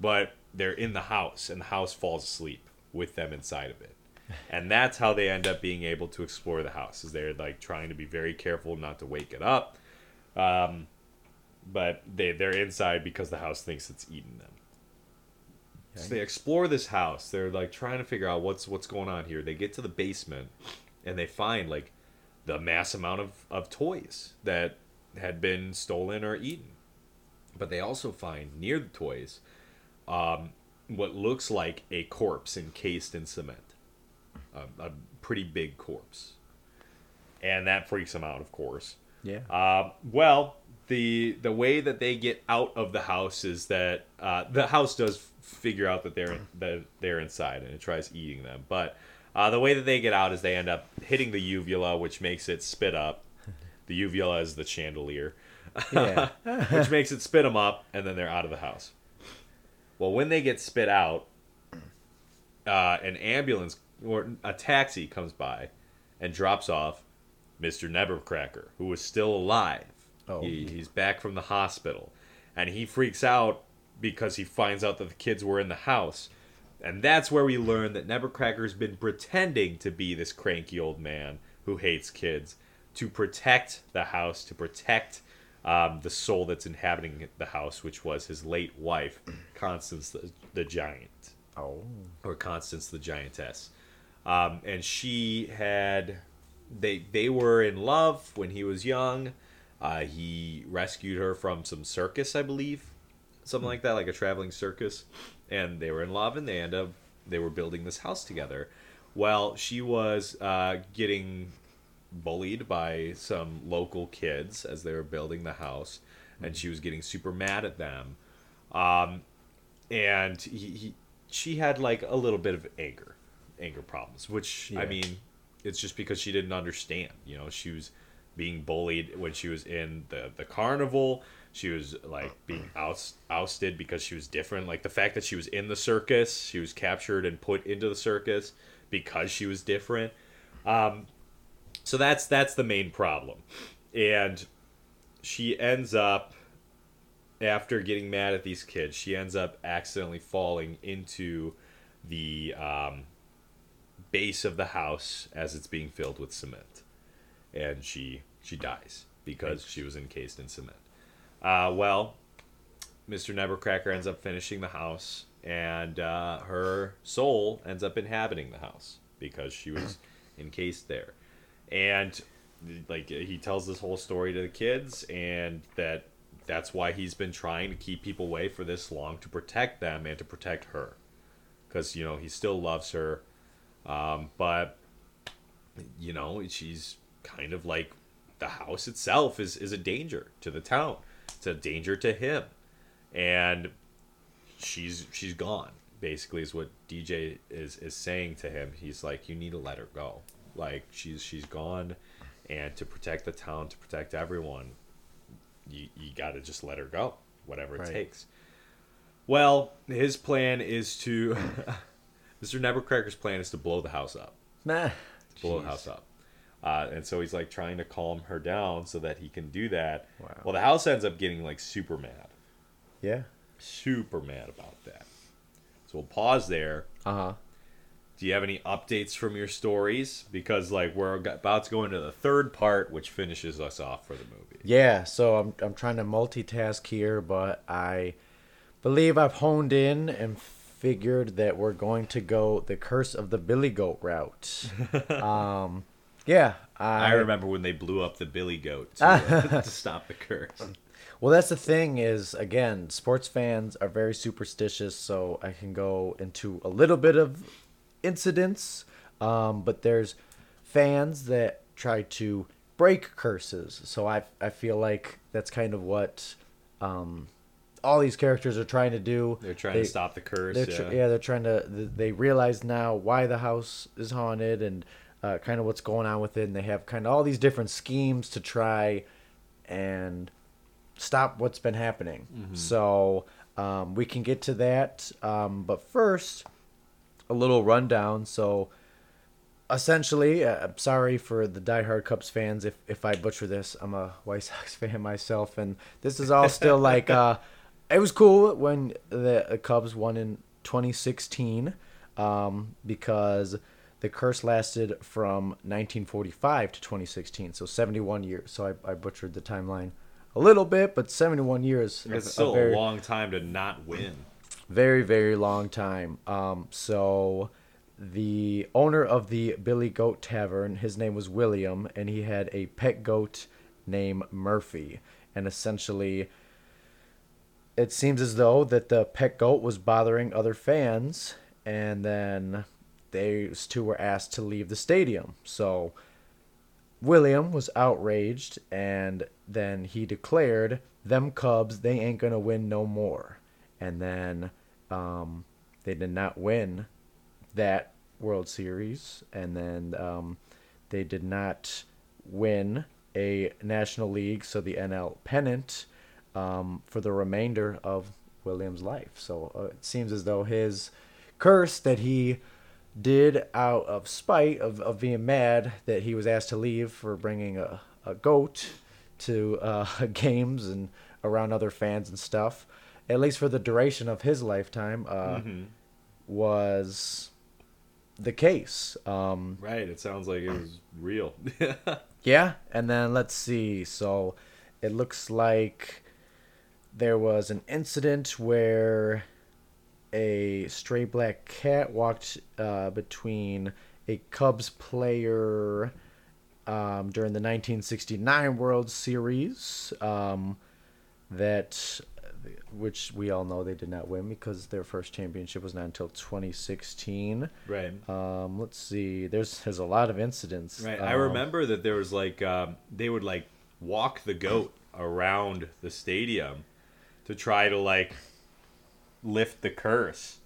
but they're in the house and the house falls asleep with them inside of it. (laughs) And that's how they end up being able to explore the house is they're like trying to be very careful not to wake it up um, but they they're inside because the house thinks it's eating them. So they explore this house. They're like trying to figure out what's what's going on here. They get to the basement and they find like the mass amount of, of toys that had been stolen or eaten. But they also find near the toys um, what looks like a corpse encased in cement, a, a pretty big corpse, and that freaks them out, of course. Yeah. Uh, well, the the way that they get out of the house is that uh, the house does figure out that they're that they're inside and it tries eating them. But uh, the way that they get out is they end up hitting the uvula, which makes it spit up. (laughs) The uvula is the chandelier, (laughs) yeah. which makes it spit them up, and then they're out of the house. Well, when they get spit out, uh, an ambulance or a taxi comes by and drops off Mr. Nevercracker, who was still alive. Oh. He, he's back from the hospital. And he freaks out because he finds out that the kids were in the house. And that's where we learn that Nevercracker's been pretending to be this cranky old man who hates kids to protect the house, to protect um, the soul that's inhabiting the house, which was his late wife, (clears throat) Constance the, the Giant Oh. or Constance the Giantess. Um, and she had they they were in love when he was young. Uh, he rescued her from some circus, I believe, something like that, like a traveling circus. And they were in love, and they end up they were building this house together. Well, she was uh, getting bullied by some local kids as they were building the house, and she was getting super mad at them. Um, and he, he she had like a little bit of anger anger problems which i mean it's just because she didn't understand you know she was being bullied when she was in the the carnival. She was like being (clears throat) oust, ousted because she was different. Like the fact that she was in the circus she was captured and put into the circus because she was different. Um so that's that's the main problem. And she ends up after getting mad at these kids, she ends up accidentally falling into the um, base of the house as it's being filled with cement, and she she dies because she was encased in cement. Uh, well, Mr. Nevercracker ends up finishing the house, and uh, her soul ends up inhabiting the house because she was (clears throat) encased there, and like he tells this whole story to the kids, and that that's why he's been trying to keep people away for this long to protect them and to protect her because you know he still loves her um, but you know she's kind of like the house itself is is a danger to the town. It's a danger to him. And she's she's gone basically is what dj is is saying to him. He's like you need to let her go. Like she's she's gone. And to protect the town to protect everyone you, you got to just let her go, whatever it Right. takes. Well, his plan is to, (laughs) Mr. Nevercracker's plan is to blow the house up, Nah. blow the house up. Uh, and so he's like trying to calm her down so that he can do that. Wow. Well, the house ends up getting like super mad, Yeah. super mad about that. So we'll pause there. Uh huh. Do you have any updates from your stories? Because like we're about to go into the third part, which finishes us off for the movie. Yeah, so I'm I'm trying to multitask here, but I believe I've honed in and figured that we're going to go the curse of the Billy Goat route. (laughs) um, yeah, I, I remember when they blew up the Billy Goat to, (laughs) uh, to stop the curse. Well, that's the thing is again, sports fans are very superstitious, so I can go into a little bit of incidents, um, but there's fans that try to break curses. So I I feel like that's kind of what um, all these characters are trying to do. They're trying They- to stop the curse. they're yeah. tr- yeah, they're trying to. They realize now why the house is haunted and uh, kind of what's going on with it. And they have kind of all these different schemes to try and stop what's been happening. So um, we can get to that. Um, but first, a little rundown. So essentially, uh, I'm sorry for the diehard Cubs fans if if I butcher this. I'm a White Sox (laughs) fan myself, and this is all still like. Uh, (laughs) it was cool when the Cubs won in 2016 um, because the curse lasted from 1945 to 2016, so 71 years. So I, I butchered the timeline a little bit, but 71 years. It's is still a very, a long time to not win. very very long time um so the owner of the Billy Goat Tavern, his name was William, and he had a pet goat named Murphy. And essentially, it seems as though that the pet goat was bothering other fans, and then these two were asked to leave the stadium. So William was outraged, and then he declared, "Them Cubs, they ain't gonna win no more." And then um, they did not win that World Series, and then um, they did not win a National League, so the NL pennant um, for the remainder of Williams' life. So uh, it seems as though his curse that he did out of spite of, of being mad that he was asked to leave for bringing a, a goat to uh, (laughs) games and around other fans and stuff, at least for the duration of his lifetime, uh, was the case. Um, Right. It sounds like it was real. (laughs) yeah, and then let's see. So it looks like there was an incident where a stray black cat walked uh, between a Cubs player um, during the 1969 World Series. Um, that, which we all know they did not win because their first championship was not until 2016. right. Um, let's see. There's there's a lot of incidents. Right. I Um, remember that there was like um, they would like walk the goat around the stadium to try to like lift the curse,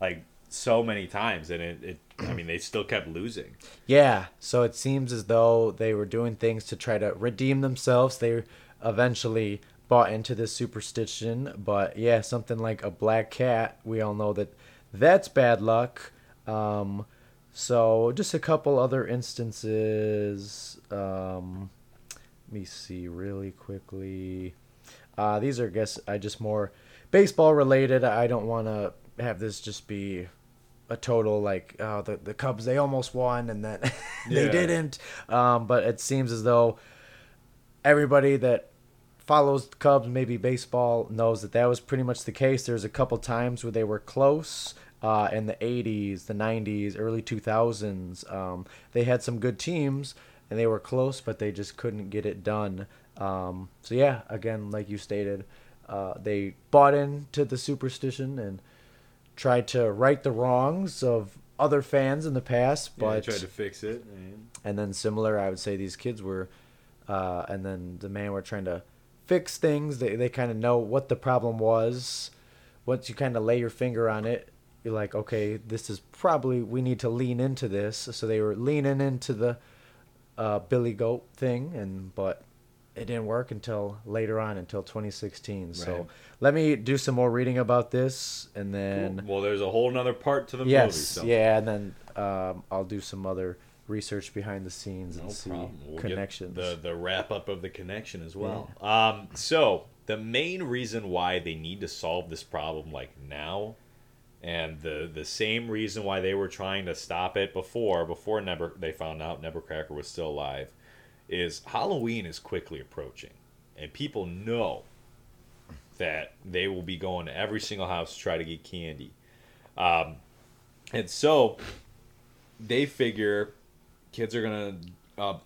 like so many times, and it. it I mean, they still kept losing. Yeah, so it seems as though they were doing things to try to redeem themselves. They eventually bought into this superstition, but yeah, something like a black cat, we all know that that's bad luck. Um, so just a couple other instances. Um, let me see really quickly. Uh, these are, I guess, I just more baseball related. I don't want to have this just be a total like oh the the Cubs they almost won and then (laughs) they Yeah. didn't. Um, but it seems as though everybody that follows Cubs, maybe baseball, knows that that was pretty much the case. There's a couple times where they were close uh, in the 80s, the 90s, early 2000s. Um, they had some good teams and they were close, but they just couldn't get it done. Um, so yeah, again, like you stated, uh, they bought into the superstition and tried to right the wrongs of other fans in the past, Yeah, but tried to fix it. and- and then similar i would say these kids were uh, and then the man were trying to fix things. They, they kind of know what the problem was. Once you kind of lay your finger on it you're like okay this is probably we need to lean into this. So they were leaning into the uh, billy goat thing and but it didn't work until later on until 2016 so let me do some more reading about this and then Well, there's a whole nother part to the movie. yes So. yeah and then um, i'll do some other research behind the scenes and No see problem. We'll connections the the wrap up of the connection as well. Um, so the main reason why they need to solve this problem like now, and the the same reason why they were trying to stop it before before Never they found out Nevercracker was still alive, is Halloween is quickly approaching, and people know that they will be going to every single house to try to get candy. Um, and so they figure kids are gonna uh,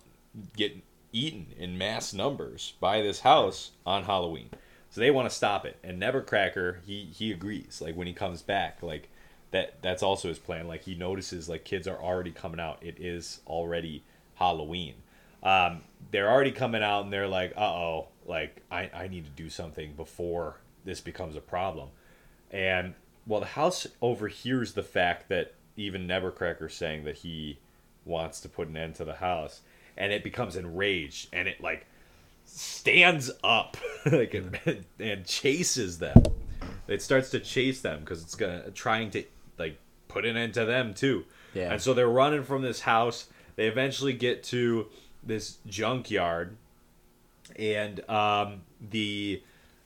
get eaten in mass numbers by this house on Halloween. So they want to stop it. And Nevercracker, he he agrees. Like when he comes back, like that that's also his plan. Like he notices like kids are already coming out. It is already Halloween. Um, they're already coming out and they're like, uh oh, like I, I need to do something before this becomes a problem. And well, the house overhears the fact that even Nevercracker's saying that he wants to put an end to the house, and it becomes enraged, and it like stands up (laughs) like and, and chases them. It starts to chase them because it's gonna trying to like put an end to them too. Yeah. And so they're running from this house. They eventually get to this junkyard, and um, the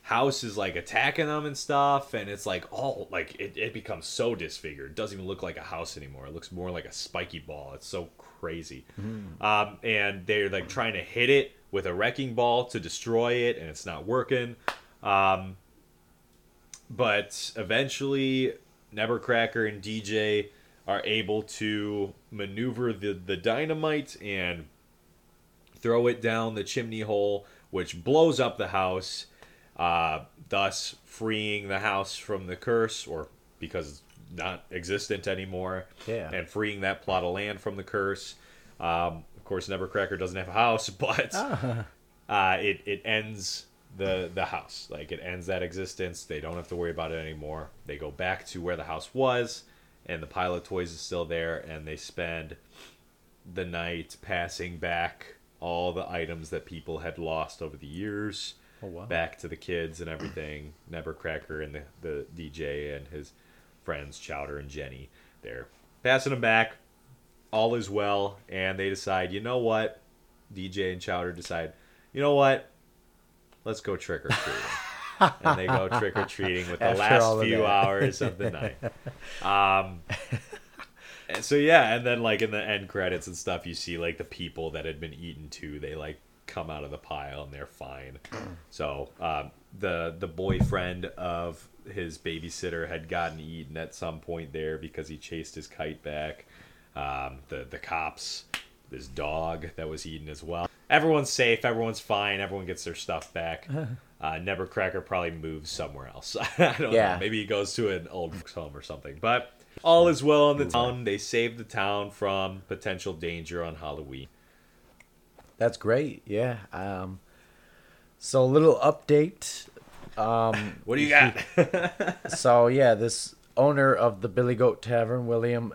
house is like attacking them and stuff and it's like all like it, it becomes so disfigured. It doesn't even look like a house anymore. It looks more like a spiky ball. It's so crazy. Um, and they're like trying to hit it with a wrecking ball to destroy it and it's not working. Um, but eventually Nevercracker and DJ are able to maneuver the, the dynamite and throw it down the chimney hole, which blows up the house, uh, thus freeing the house from the curse, or because it's not existent anymore, Yeah. and freeing that plot of land from the curse. Um, of course, Nevercracker doesn't have a house, (laughs) but uh, it it ends the the house. Like it ends that existence. They don't have to worry about it anymore. They go back to where the house was, and the pile of toys is still there, and they spend the night passing back all the items that people had lost over the years Oh, wow. back to the kids and everything. (clears throat) Nevercracker and the, the DJ and his friends Chowder and Jenny. They're passing them back. All is well, and they decide, you know what? DJ and Chowder decide, you know what? Let's go trick or treating. and they go (laughs) trick or treating with the After last few hours of the night. (laughs) Um, and so yeah, and then like in the end credits and stuff, you see like the people that had been eaten too. They like come out of the pile and they're fine. (clears throat) so um, the the boyfriend of his babysitter had gotten eaten at some point there because he chased his kite back. Um, the the cops, this dog that was eaten as well. Everyone's safe. Everyone's fine. Everyone gets their stuff back. (laughs) Uh, Nevercracker probably moves somewhere else. (laughs) I don't Yeah. know. Maybe he goes to an old folks home or something. But all is well in the town. They saved the town from potential danger on Halloween. That's great. Yeah. Um, so a little update. Um, (laughs) What do you got? (laughs) so yeah, this owner of the Billy Goat Tavern, William,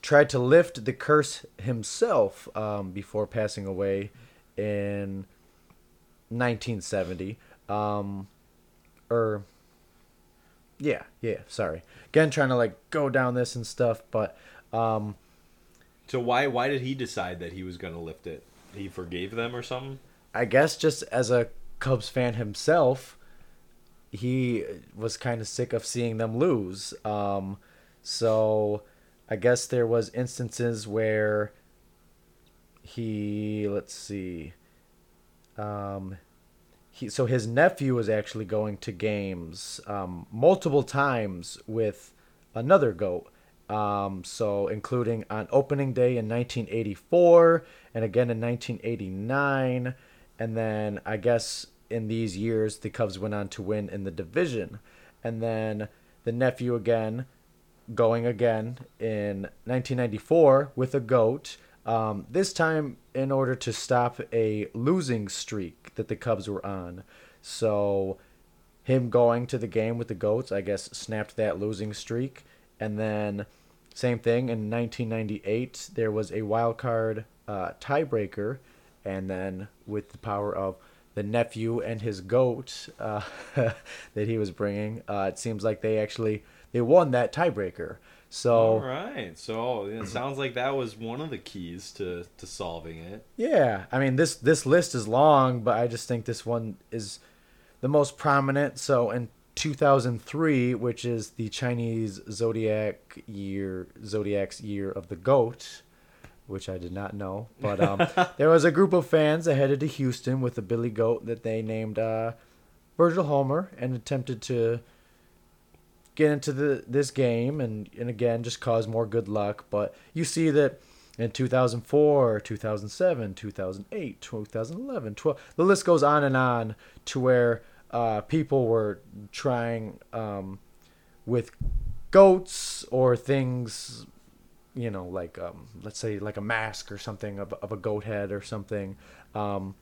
tried to lift the curse himself um, before passing away in 1970. Um, or yeah, yeah. Sorry. Again, trying to like go down this and stuff, but um, so why why did he decide that he was going to lift it? He forgave them or something? I guess just as a Cubs fan himself, he was kind of sick of seeing them lose. Um, so I guess there was instances where he let's see, um, he so his nephew was actually going to games um, multiple times with another goat. Um, so including on opening day in 1984 and again in 1989, and then I guess in these years the Cubs went on to win in the division, and then the nephew again going again in 1994 with a goat. Um, this time in order to stop a losing streak that the Cubs were on. So him going to the game with the goats, I guess, snapped that losing streak. And then same thing in 1998, there was a wild card uh, tiebreaker, and then with the power of the nephew and his goat uh, (laughs) that he was bringing, uh, it seems like they actually they won that tiebreaker. So All right. So it sounds like that was one of the keys to, to solving it. Yeah, I mean this this list is long, but I just think this one is the most prominent. So in 2003, which is the Chinese zodiac year, zodiac's year of the goat, which I did not know, but um, (laughs) there was a group of fans that headed to Houston with a billy goat that they named uh, Virgil Homer and attempted to get into the this game and, and again just cause more good luck. But you see that in 2004, 2007, 2008, 2011, 12, the list goes on and on to where uh, people were trying um, with goats or things, you know, like um, let's say like a mask or something of, of a goat head or something. Um,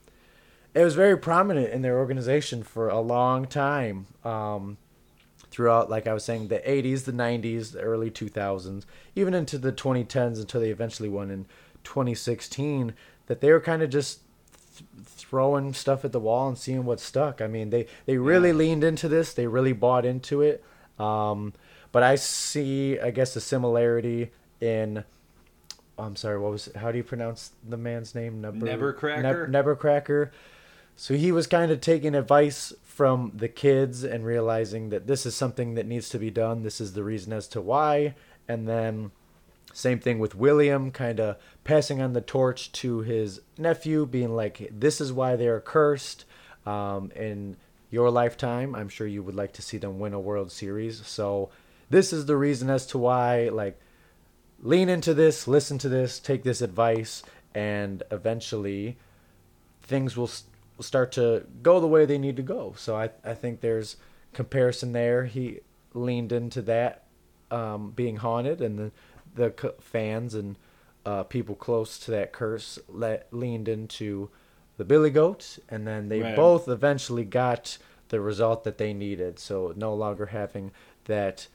it was very prominent in their organization for a long time. Um, throughout, like I was saying, the 80s, the 90s, the early 2000s, even into the 2010s until they eventually won in 2016, that they were kind of just th- throwing stuff at the wall and seeing what stuck. I mean, they, they really leaned into this, they really bought into it. Um, but I see, I guess, a similarity in. I'm sorry. What was? How do you pronounce the man's name? Never, Nevercracker? Neb- Nevercracker. So he was kind of taking advice from the kids and realizing that this is something that needs to be done. This is the reason as to why. And then same thing with William, kind of passing on the torch to his nephew, being like, "This is why they are cursed." Um, in your lifetime, I'm sure you would like to see them win a World Series. So this is the reason as to why, like, lean into this, listen to this, take this advice, and eventually things will s- will start to go the way they need to go. So I, I think there's comparison there. He leaned into that um, being haunted, and the the c- fans and uh, people close to that curse let, leaned into the Billy Goat, and then they Right. both eventually got the result that they needed. So no longer having that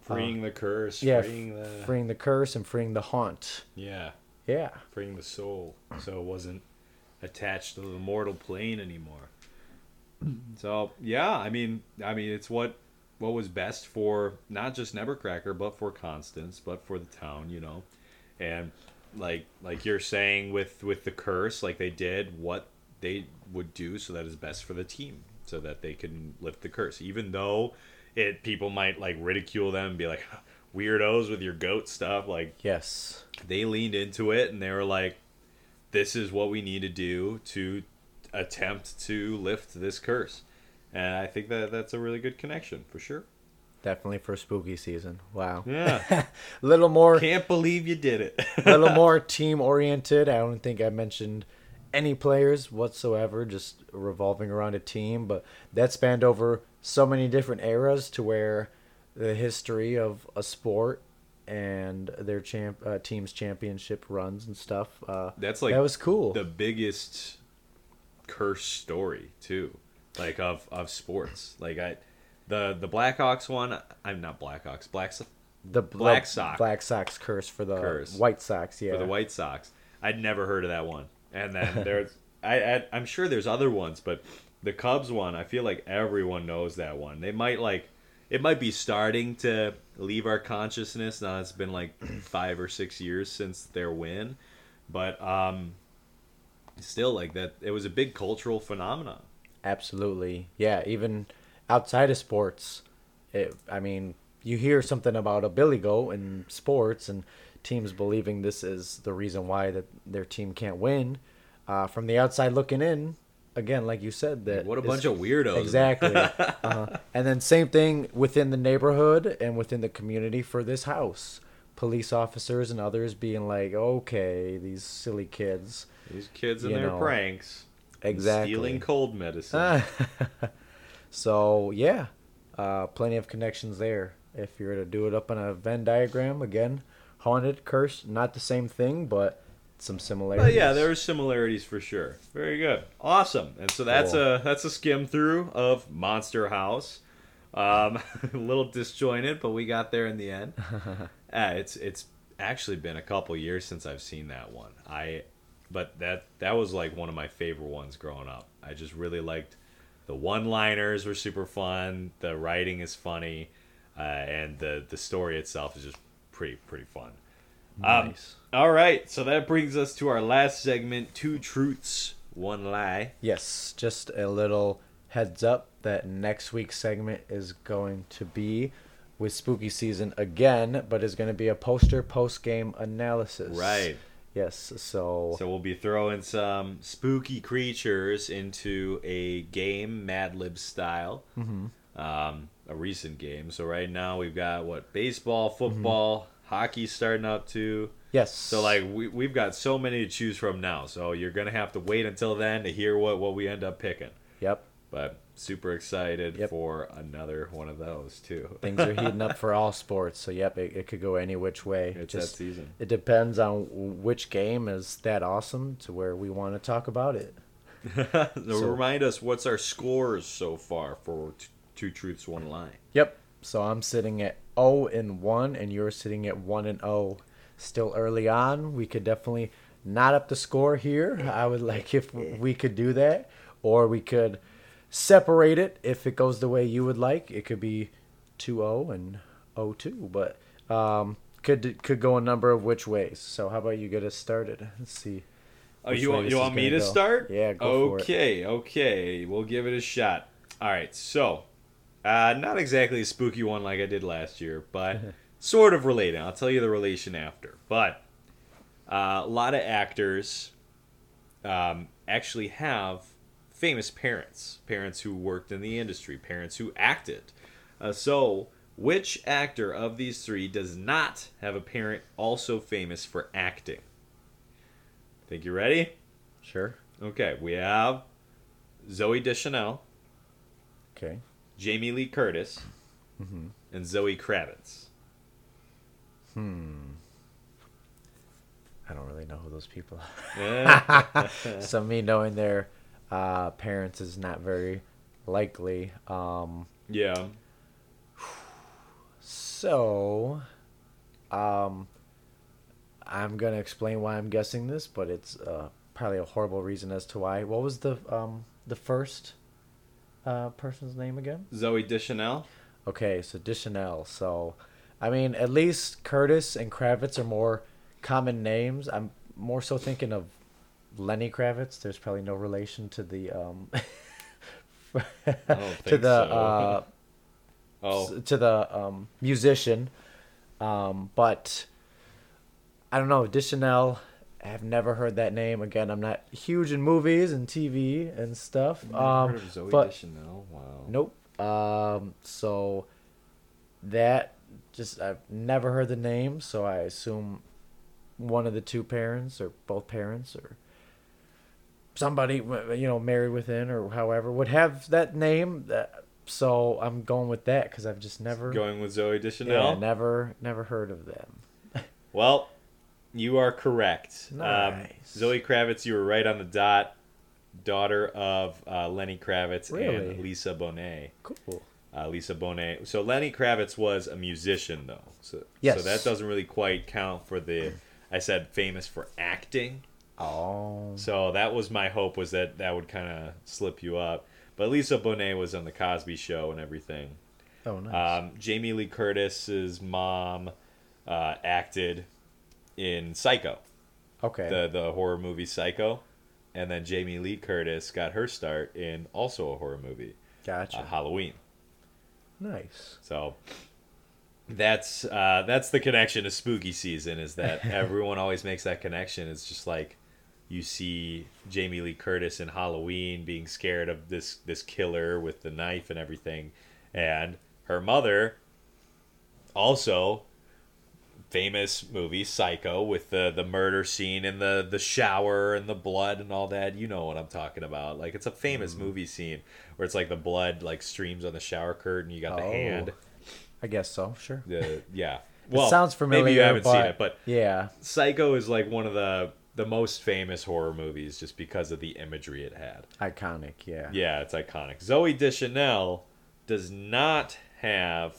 freeing the curse, yeah, freeing the freeing the curse and freeing the haunt. yeah, Yeah, freeing the soul, so it wasn't attached to the mortal plane anymore. So yeah, I mean, I mean, it's what what was best for not just Nevercracker, but for Constance, but for the town, you know, and like like you're saying with with the curse, like they did what they would do so that is best for the team, so that they can lift the curse, even though it people might like ridicule them and be like weirdos with your goat stuff, like yes, they leaned into it and they were like this is what we need to do to attempt to lift this curse and i think that that's a really good connection for sure definitely for spooky season. Wow, yeah a (laughs) little more, can't believe you did it a (laughs) little (laughs) more team oriented. I don't think I mentioned any players whatsoever, just revolving around a team. But that spanned over so many different eras to where the history of a sport and their champ uh, team's championship runs and stuff. Uh, that's like that was cool. the biggest curse story too like of of sports like i the the blackhawks one i'm not blackhawks blacks the Black the Sox. Black Sox curse for the Curse. White Sox. Yeah, for the White Sox. I'd never heard of that one. And then (laughs) there's, I, I, I'm sure there's other ones, but the Cubs one, I feel like everyone knows that one. They might like, it might be starting to leave our consciousness. Now it's been like (clears throat) five or six years since their win, but um, still like that. It was a big cultural phenomenon. Absolutely. Yeah, even outside of sports, it, I mean, you hear something about a Billy Goat in sports and teams believing this is the reason why that their team can't win. Uh, from the outside looking in, again, like you said, that What a bunch of weirdos. Exactly. (laughs) uh, and then same thing within the neighborhood and within the community for this house. Police officers and others being like, okay, these silly kids. These kids and their know, pranks. exactly. Stealing cold medicine. (laughs) so yeah, uh, plenty of connections there. If you were to do it up on a Venn diagram, again, haunted, cursed, not the same thing, but some similarities. But yeah, there are similarities for sure. Very good, awesome. And so that's Cool. a that's a skim through of Monster House. Um, (laughs) a little disjointed, but we got there in the end. uh, (laughs) it's it's actually been a couple years since I've seen that one. I, but that that was like one of my favorite ones growing up. I just really liked the one-liners were super fun. The writing is funny, uh, and the the story itself is just pretty pretty fun. Um, all right, so that brings us to our last segment: two truths, one lie. Yes, just a little heads up that next week's segment is going to be with spooky season again, but is going to be a poster post game analysis. Right. Yes. So, So we'll be throwing some spooky creatures into a game, Mad Lib style. Mm-hmm. Um, a recent game. So right now we've got what baseball, football, hockey starting up too. yes. So like we we've got so many to choose from now. So you're gonna have to wait until then to hear what what we end up picking. Yep. But super excited Yep. for another one of those too. (laughs) Things are heating up for all sports. So yep, it, it could go any which way. It's Just that season. it depends on which game is that awesome to where we want to talk about it. (laughs) so So- remind us what's our scores so far for t- two truths, one lie. Yep. So I'm sitting at 0 and 1 and you're sitting at 1 and 0. Still early on. We could definitely not up the score here. I would like if we could do that or we could separate it if it goes the way you would like. It could be 2-0 and 0-2, but um could could go a number of which ways. So how about you get us started? Let's see. Oh, you want you want me gonna go. start? Yeah, go for it. okay, okay. We'll give it a shot. All right. So, uh, not exactly a spooky one like I did last year, but (laughs) sort of related. I'll tell you the relation after. But uh, a lot of actors um, actually have famous parents, parents who worked in the industry, parents who acted. Uh, so Which actor of these three does not have a parent also famous for acting? Think you ready? Sure. Okay, we have Zooey Deschanel, Okay. Jamie Lee Curtis, and Zoe Kravitz. Hmm. I don't really know who those people are. (laughs) so me knowing their uh, parents is not very likely. Um, yeah. so, um, I'm gonna explain why I'm guessing this, but it's uh, probably a horrible reason as to why. What was the um, the first uh, person's name again? Zooey Deschanel. Okay, so Deschanel. So, I mean, at least Curtis and Kravitz are more common names. I'm more so thinking of Lenny Kravitz. There's probably no relation to the um (laughs) to the so. uh (laughs) oh, to the um musician. Um, but I don't know, Deschanel. I've never heard that name. Again, I'm not huge in movies and TV and stuff. Um, heard of Zoe but Deschanel. Wow. Nope. Um, so that just I've never heard the name, so I assume one of the two parents or both parents or somebody you know married within or however would have that name. That, so I'm going with that because I've just never Going with Zooey Deschanel. yeah, never never heard of them. Well, you are correct. Um, Nice. Zoe Kravitz, you were right on the dot. Daughter of uh, Lenny Kravitz Really? and Lisa Bonet. Cool. Uh, Lisa Bonet. So Lenny Kravitz was a musician, though. So, Yes. so that doesn't really quite count for the. I said famous for acting. Oh. So that was my hope was that that would kind of slip you up. But Lisa Bonet was on the Cosby Show and everything. Oh, nice. Um, Jamie Lee Curtis's mom uh, acted in Psycho, okay. the the horror movie Psycho, and then Jamie Lee Curtis got her start in also a horror movie, gotcha. uh, Halloween. nice. So that's uh, that's the connection to spooky season is that (laughs) everyone always makes that connection. It's just like you see Jamie Lee Curtis in Halloween being scared of this this killer with the knife and everything, and her mother also famous movie Psycho with the the murder scene and the the shower and the blood and all that. You know what I'm talking about. Like it's a famous mm. movie scene where it's like the blood like streams on the shower curtain. You got the Oh. hand. I guess so. Sure. The yeah. (laughs) it sounds familiar. Maybe you haven't seen it, but yeah. Psycho is like one of the the most famous horror movies just because of the imagery it had. Iconic. Yeah. Yeah, it's iconic. Zooey Deschanel does not have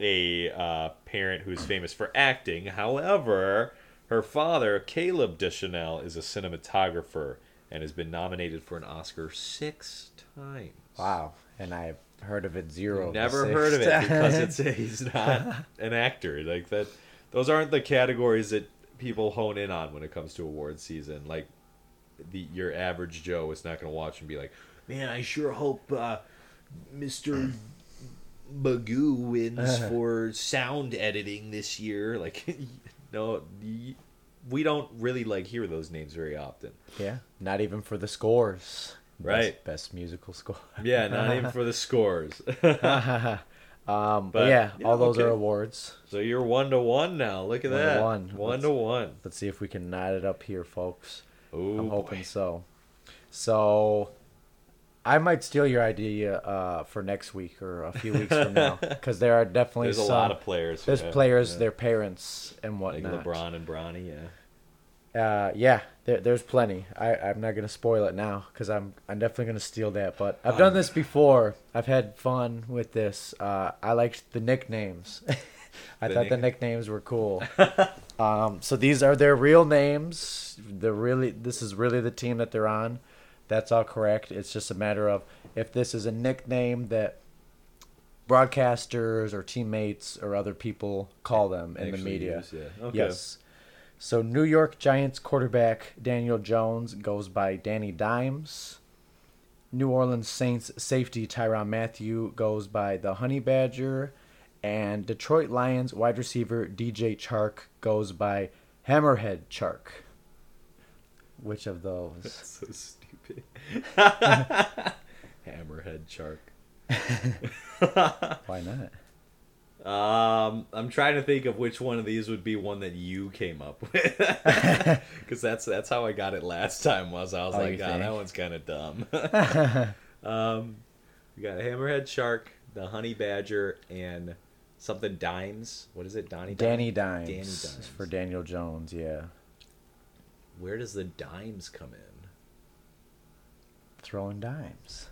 a uh, parent who's famous for acting. However, her father, Caleb Deschanel, is a cinematographer and has been nominated for an Oscar six times. Wow. And I've heard of it zero. Never heard of it because it's he's not an actor. Like that, those aren't the categories that people hone in on when it comes to award season. Like the your average Joe is not going to watch and be like, "Man, I sure hope uh, Mr. Magoo wins (laughs) for sound editing this year." (laughs) Like, no, we don't really like hear those names very often. yeah. Not even for the scores. Right. Best, best musical score. (laughs) Yeah, not even for the scores. um, but, But, yeah, yeah, all those are awards. so you're one to one now. Look at One to that. one. One Let's- to one. Let's see if we can knot it up here, folks. Ooh, I'm hoping boy. so. So, I might steal your idea uh, for next week or a few weeks from now, (laughs) because there are definitely There's a lot of players. there's have- players, yeah. their parents, and like whatnot. LeBron and Bronny. Yeah. Uh, yeah, there, there's plenty. I, I'm not gonna spoil it now because I'm I'm definitely gonna steal that. But I've done this before. I've had fun with this. Uh, I liked the nicknames. (laughs) I The thought the nicknames were cool. (laughs) um, so these are their real names. They're really this is really the team that they're on. That's all correct. It's just a matter of if this is a nickname that broadcasters or teammates or other people call them in the media. use, yeah. Okay. Yes. So New York Giants quarterback Daniel Jones goes by Danny Dimes. New Orleans Saints safety Tyrann Mathieu goes by the Honey Badger. And Detroit Lions wide receiver DJ Chark goes by Hammerhead Chark. Which of those? (laughs) (laughs) Hammerhead shark. Why not? Um, I'm trying to think of which one of these would be one that you came up with, (laughs) because that's that's how I got it last time. Was I was Oh, like, God, think? that one's kind of dumb. (laughs) um, we got a hammerhead shark, the honey badger, and something dimes. What is it, Donnie? Danny Dime? Dimes, Danny Dimes. for Daniel Jones. Yeah, Where does the dimes come in? Throwing dimes.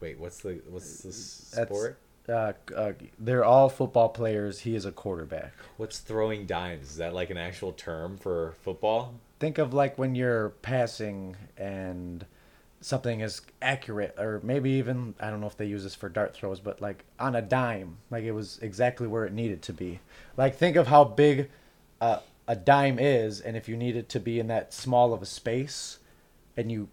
Wait, what's the what's the sport? Uh, uh, they're all football players. He is a quarterback. What's throwing dimes? Is that like an actual term for football? Think of like when you're passing and something is accurate, or maybe even I don't know if they use this for dart throws, but like on a dime, like it was exactly where it needed to be. Like think of how big uh, a dime is, and if you need it to be in that small of a space, and you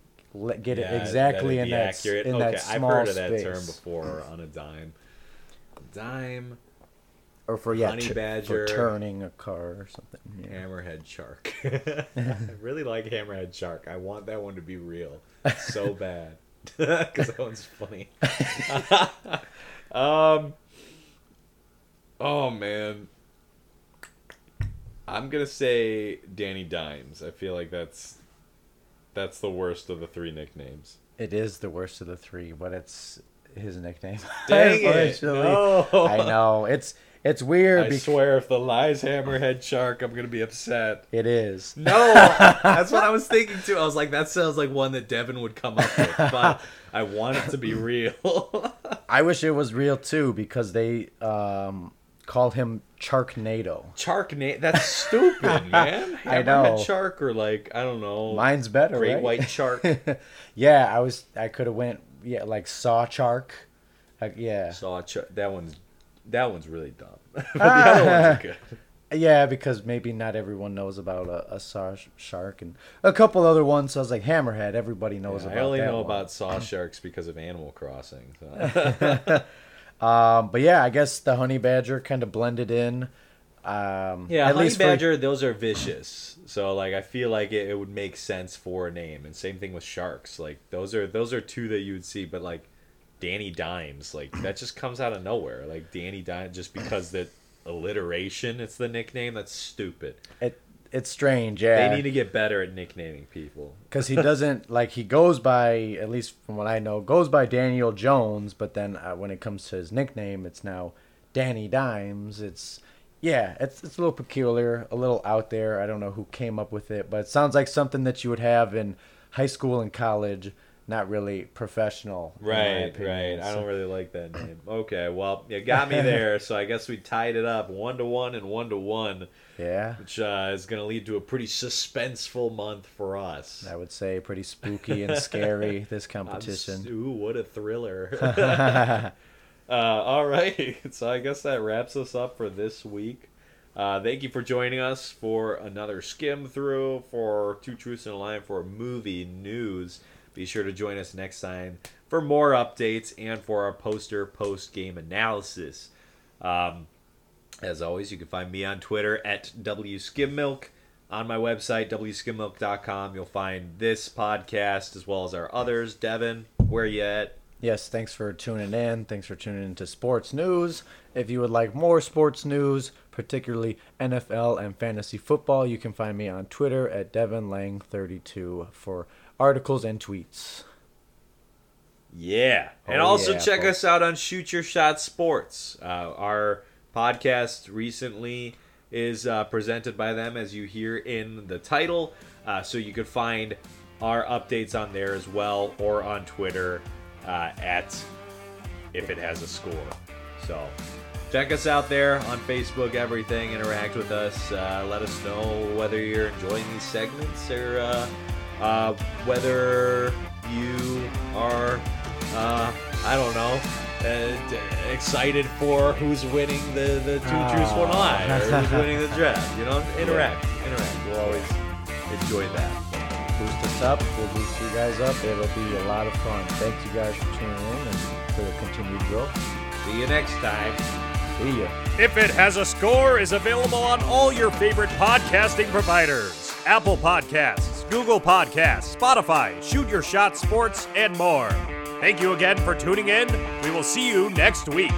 get Yeah, it exactly in that accurate. in okay, that I've small heard of that space. term before on a dime. Dime, or for yeah, Honey tu- badger. for turning a car or something. Yeah. hammerhead shark. (laughs) I really like hammerhead shark. I want that one to be real so (laughs) bad (laughs) because that one's funny. um. Oh man. I'm gonna say Danny Dimes. I feel like that's that's the worst of the three nicknames. It is the worst of the three, but it's his nickname. (laughs) Dang it! No. I know it's it's weird. I because swear, if the lies hammerhead shark, I'm gonna be upset. it is. No, (laughs) that's what I was thinking too. I was like, that sounds like one that Devin would come up with, but I want it to be real. (laughs) I wish it was real too because they um, called him Sharknado. Sharknado, that's stupid, (laughs) man. I Hammerhead know. shark or like I don't know, Mine's better, great right? white shark. (laughs) yeah, I was. I could have went. Yeah, like Saw Shark. Like, yeah, Saw char- that one's that one's really dumb. (laughs) but the ah. other ones good. yeah, because maybe not everyone knows about a, a Saw Shark and a couple other ones. So I was like Hammerhead. Everybody knows Yeah, about. I only know one. about saw sharks because of Animal Crossing. So. Um, but yeah, I guess the honey badger kind of blended in. Um, Yeah, at honey least for- badger, those are vicious. So like, I feel like it, it would make sense for a name, and same thing with sharks. Like those are those are two that you would see, but like Danny Dimes, like that just comes out of nowhere. Like Danny Dimes, just because that alliteration, it's the nickname. That's stupid. it, it's strange, yeah. They need to get better at nicknaming people. because he doesn't (laughs) like he goes by at least from what I know goes by Daniel Jones, but then uh, when it comes to his nickname, it's now Danny Dimes. It's yeah, it's it's a little peculiar, a little out there. I don't know who came up with it, but it sounds like something that you would have in high school and college. Not really professional, Right, opinion. right. I don't really like that name. Okay, well, you got me there. (laughs) so I guess we tied it up one to one and one to one. yeah, which uh, is going to lead to a pretty suspenseful month for us. I would say pretty spooky and scary. (laughs) This competition. Ooh, what a thriller. (laughs) uh, all right. So I guess that wraps us up for this week. Uh, thank you for joining us for another Skym Through for Two Truths and a Lie for movie news. Be sure to join us next time for more updates and for our poster post game analysis. Um, as always, you can find me on Twitter at WSkymMilk. On my website, WSkymMilk.com, you'll find this podcast as well as our others. Devin, where you at? Yes, thanks for tuning in. Thanks for tuning into sports news. If you would like more sports news, particularly NFL and fantasy football, you can find me on Twitter at DevinLange32 for articles and tweets. Yeah. And Oh, also yeah, check folks. us out on Shoot Your Shot Sports. Uh, our podcast recently is uh, presented by them, as you hear in the title. Uh, so you can find our updates on there as well or on Twitter uh, at If It Has a Score. So check us out there on Facebook, everything. Interact with us. Uh, let us know whether you're enjoying these segments or uh, whether you are, uh, I don't know, uh, excited for who's winning the, the two truths one lie or who's (laughs) winning the draft. You know, interact, interact. We'll always enjoy that. Boost us up. We'll boost you guys up. It'll be a lot of fun. Thank you guys for tuning in and for the continued growth. See you next time. See ya. If It Has a Score is available on all your favorite podcasting providers Apple Podcasts, Google Podcasts, Spotify, Shoot Your Shot Sports, and more. Thank you again for tuning in. We will see you next week.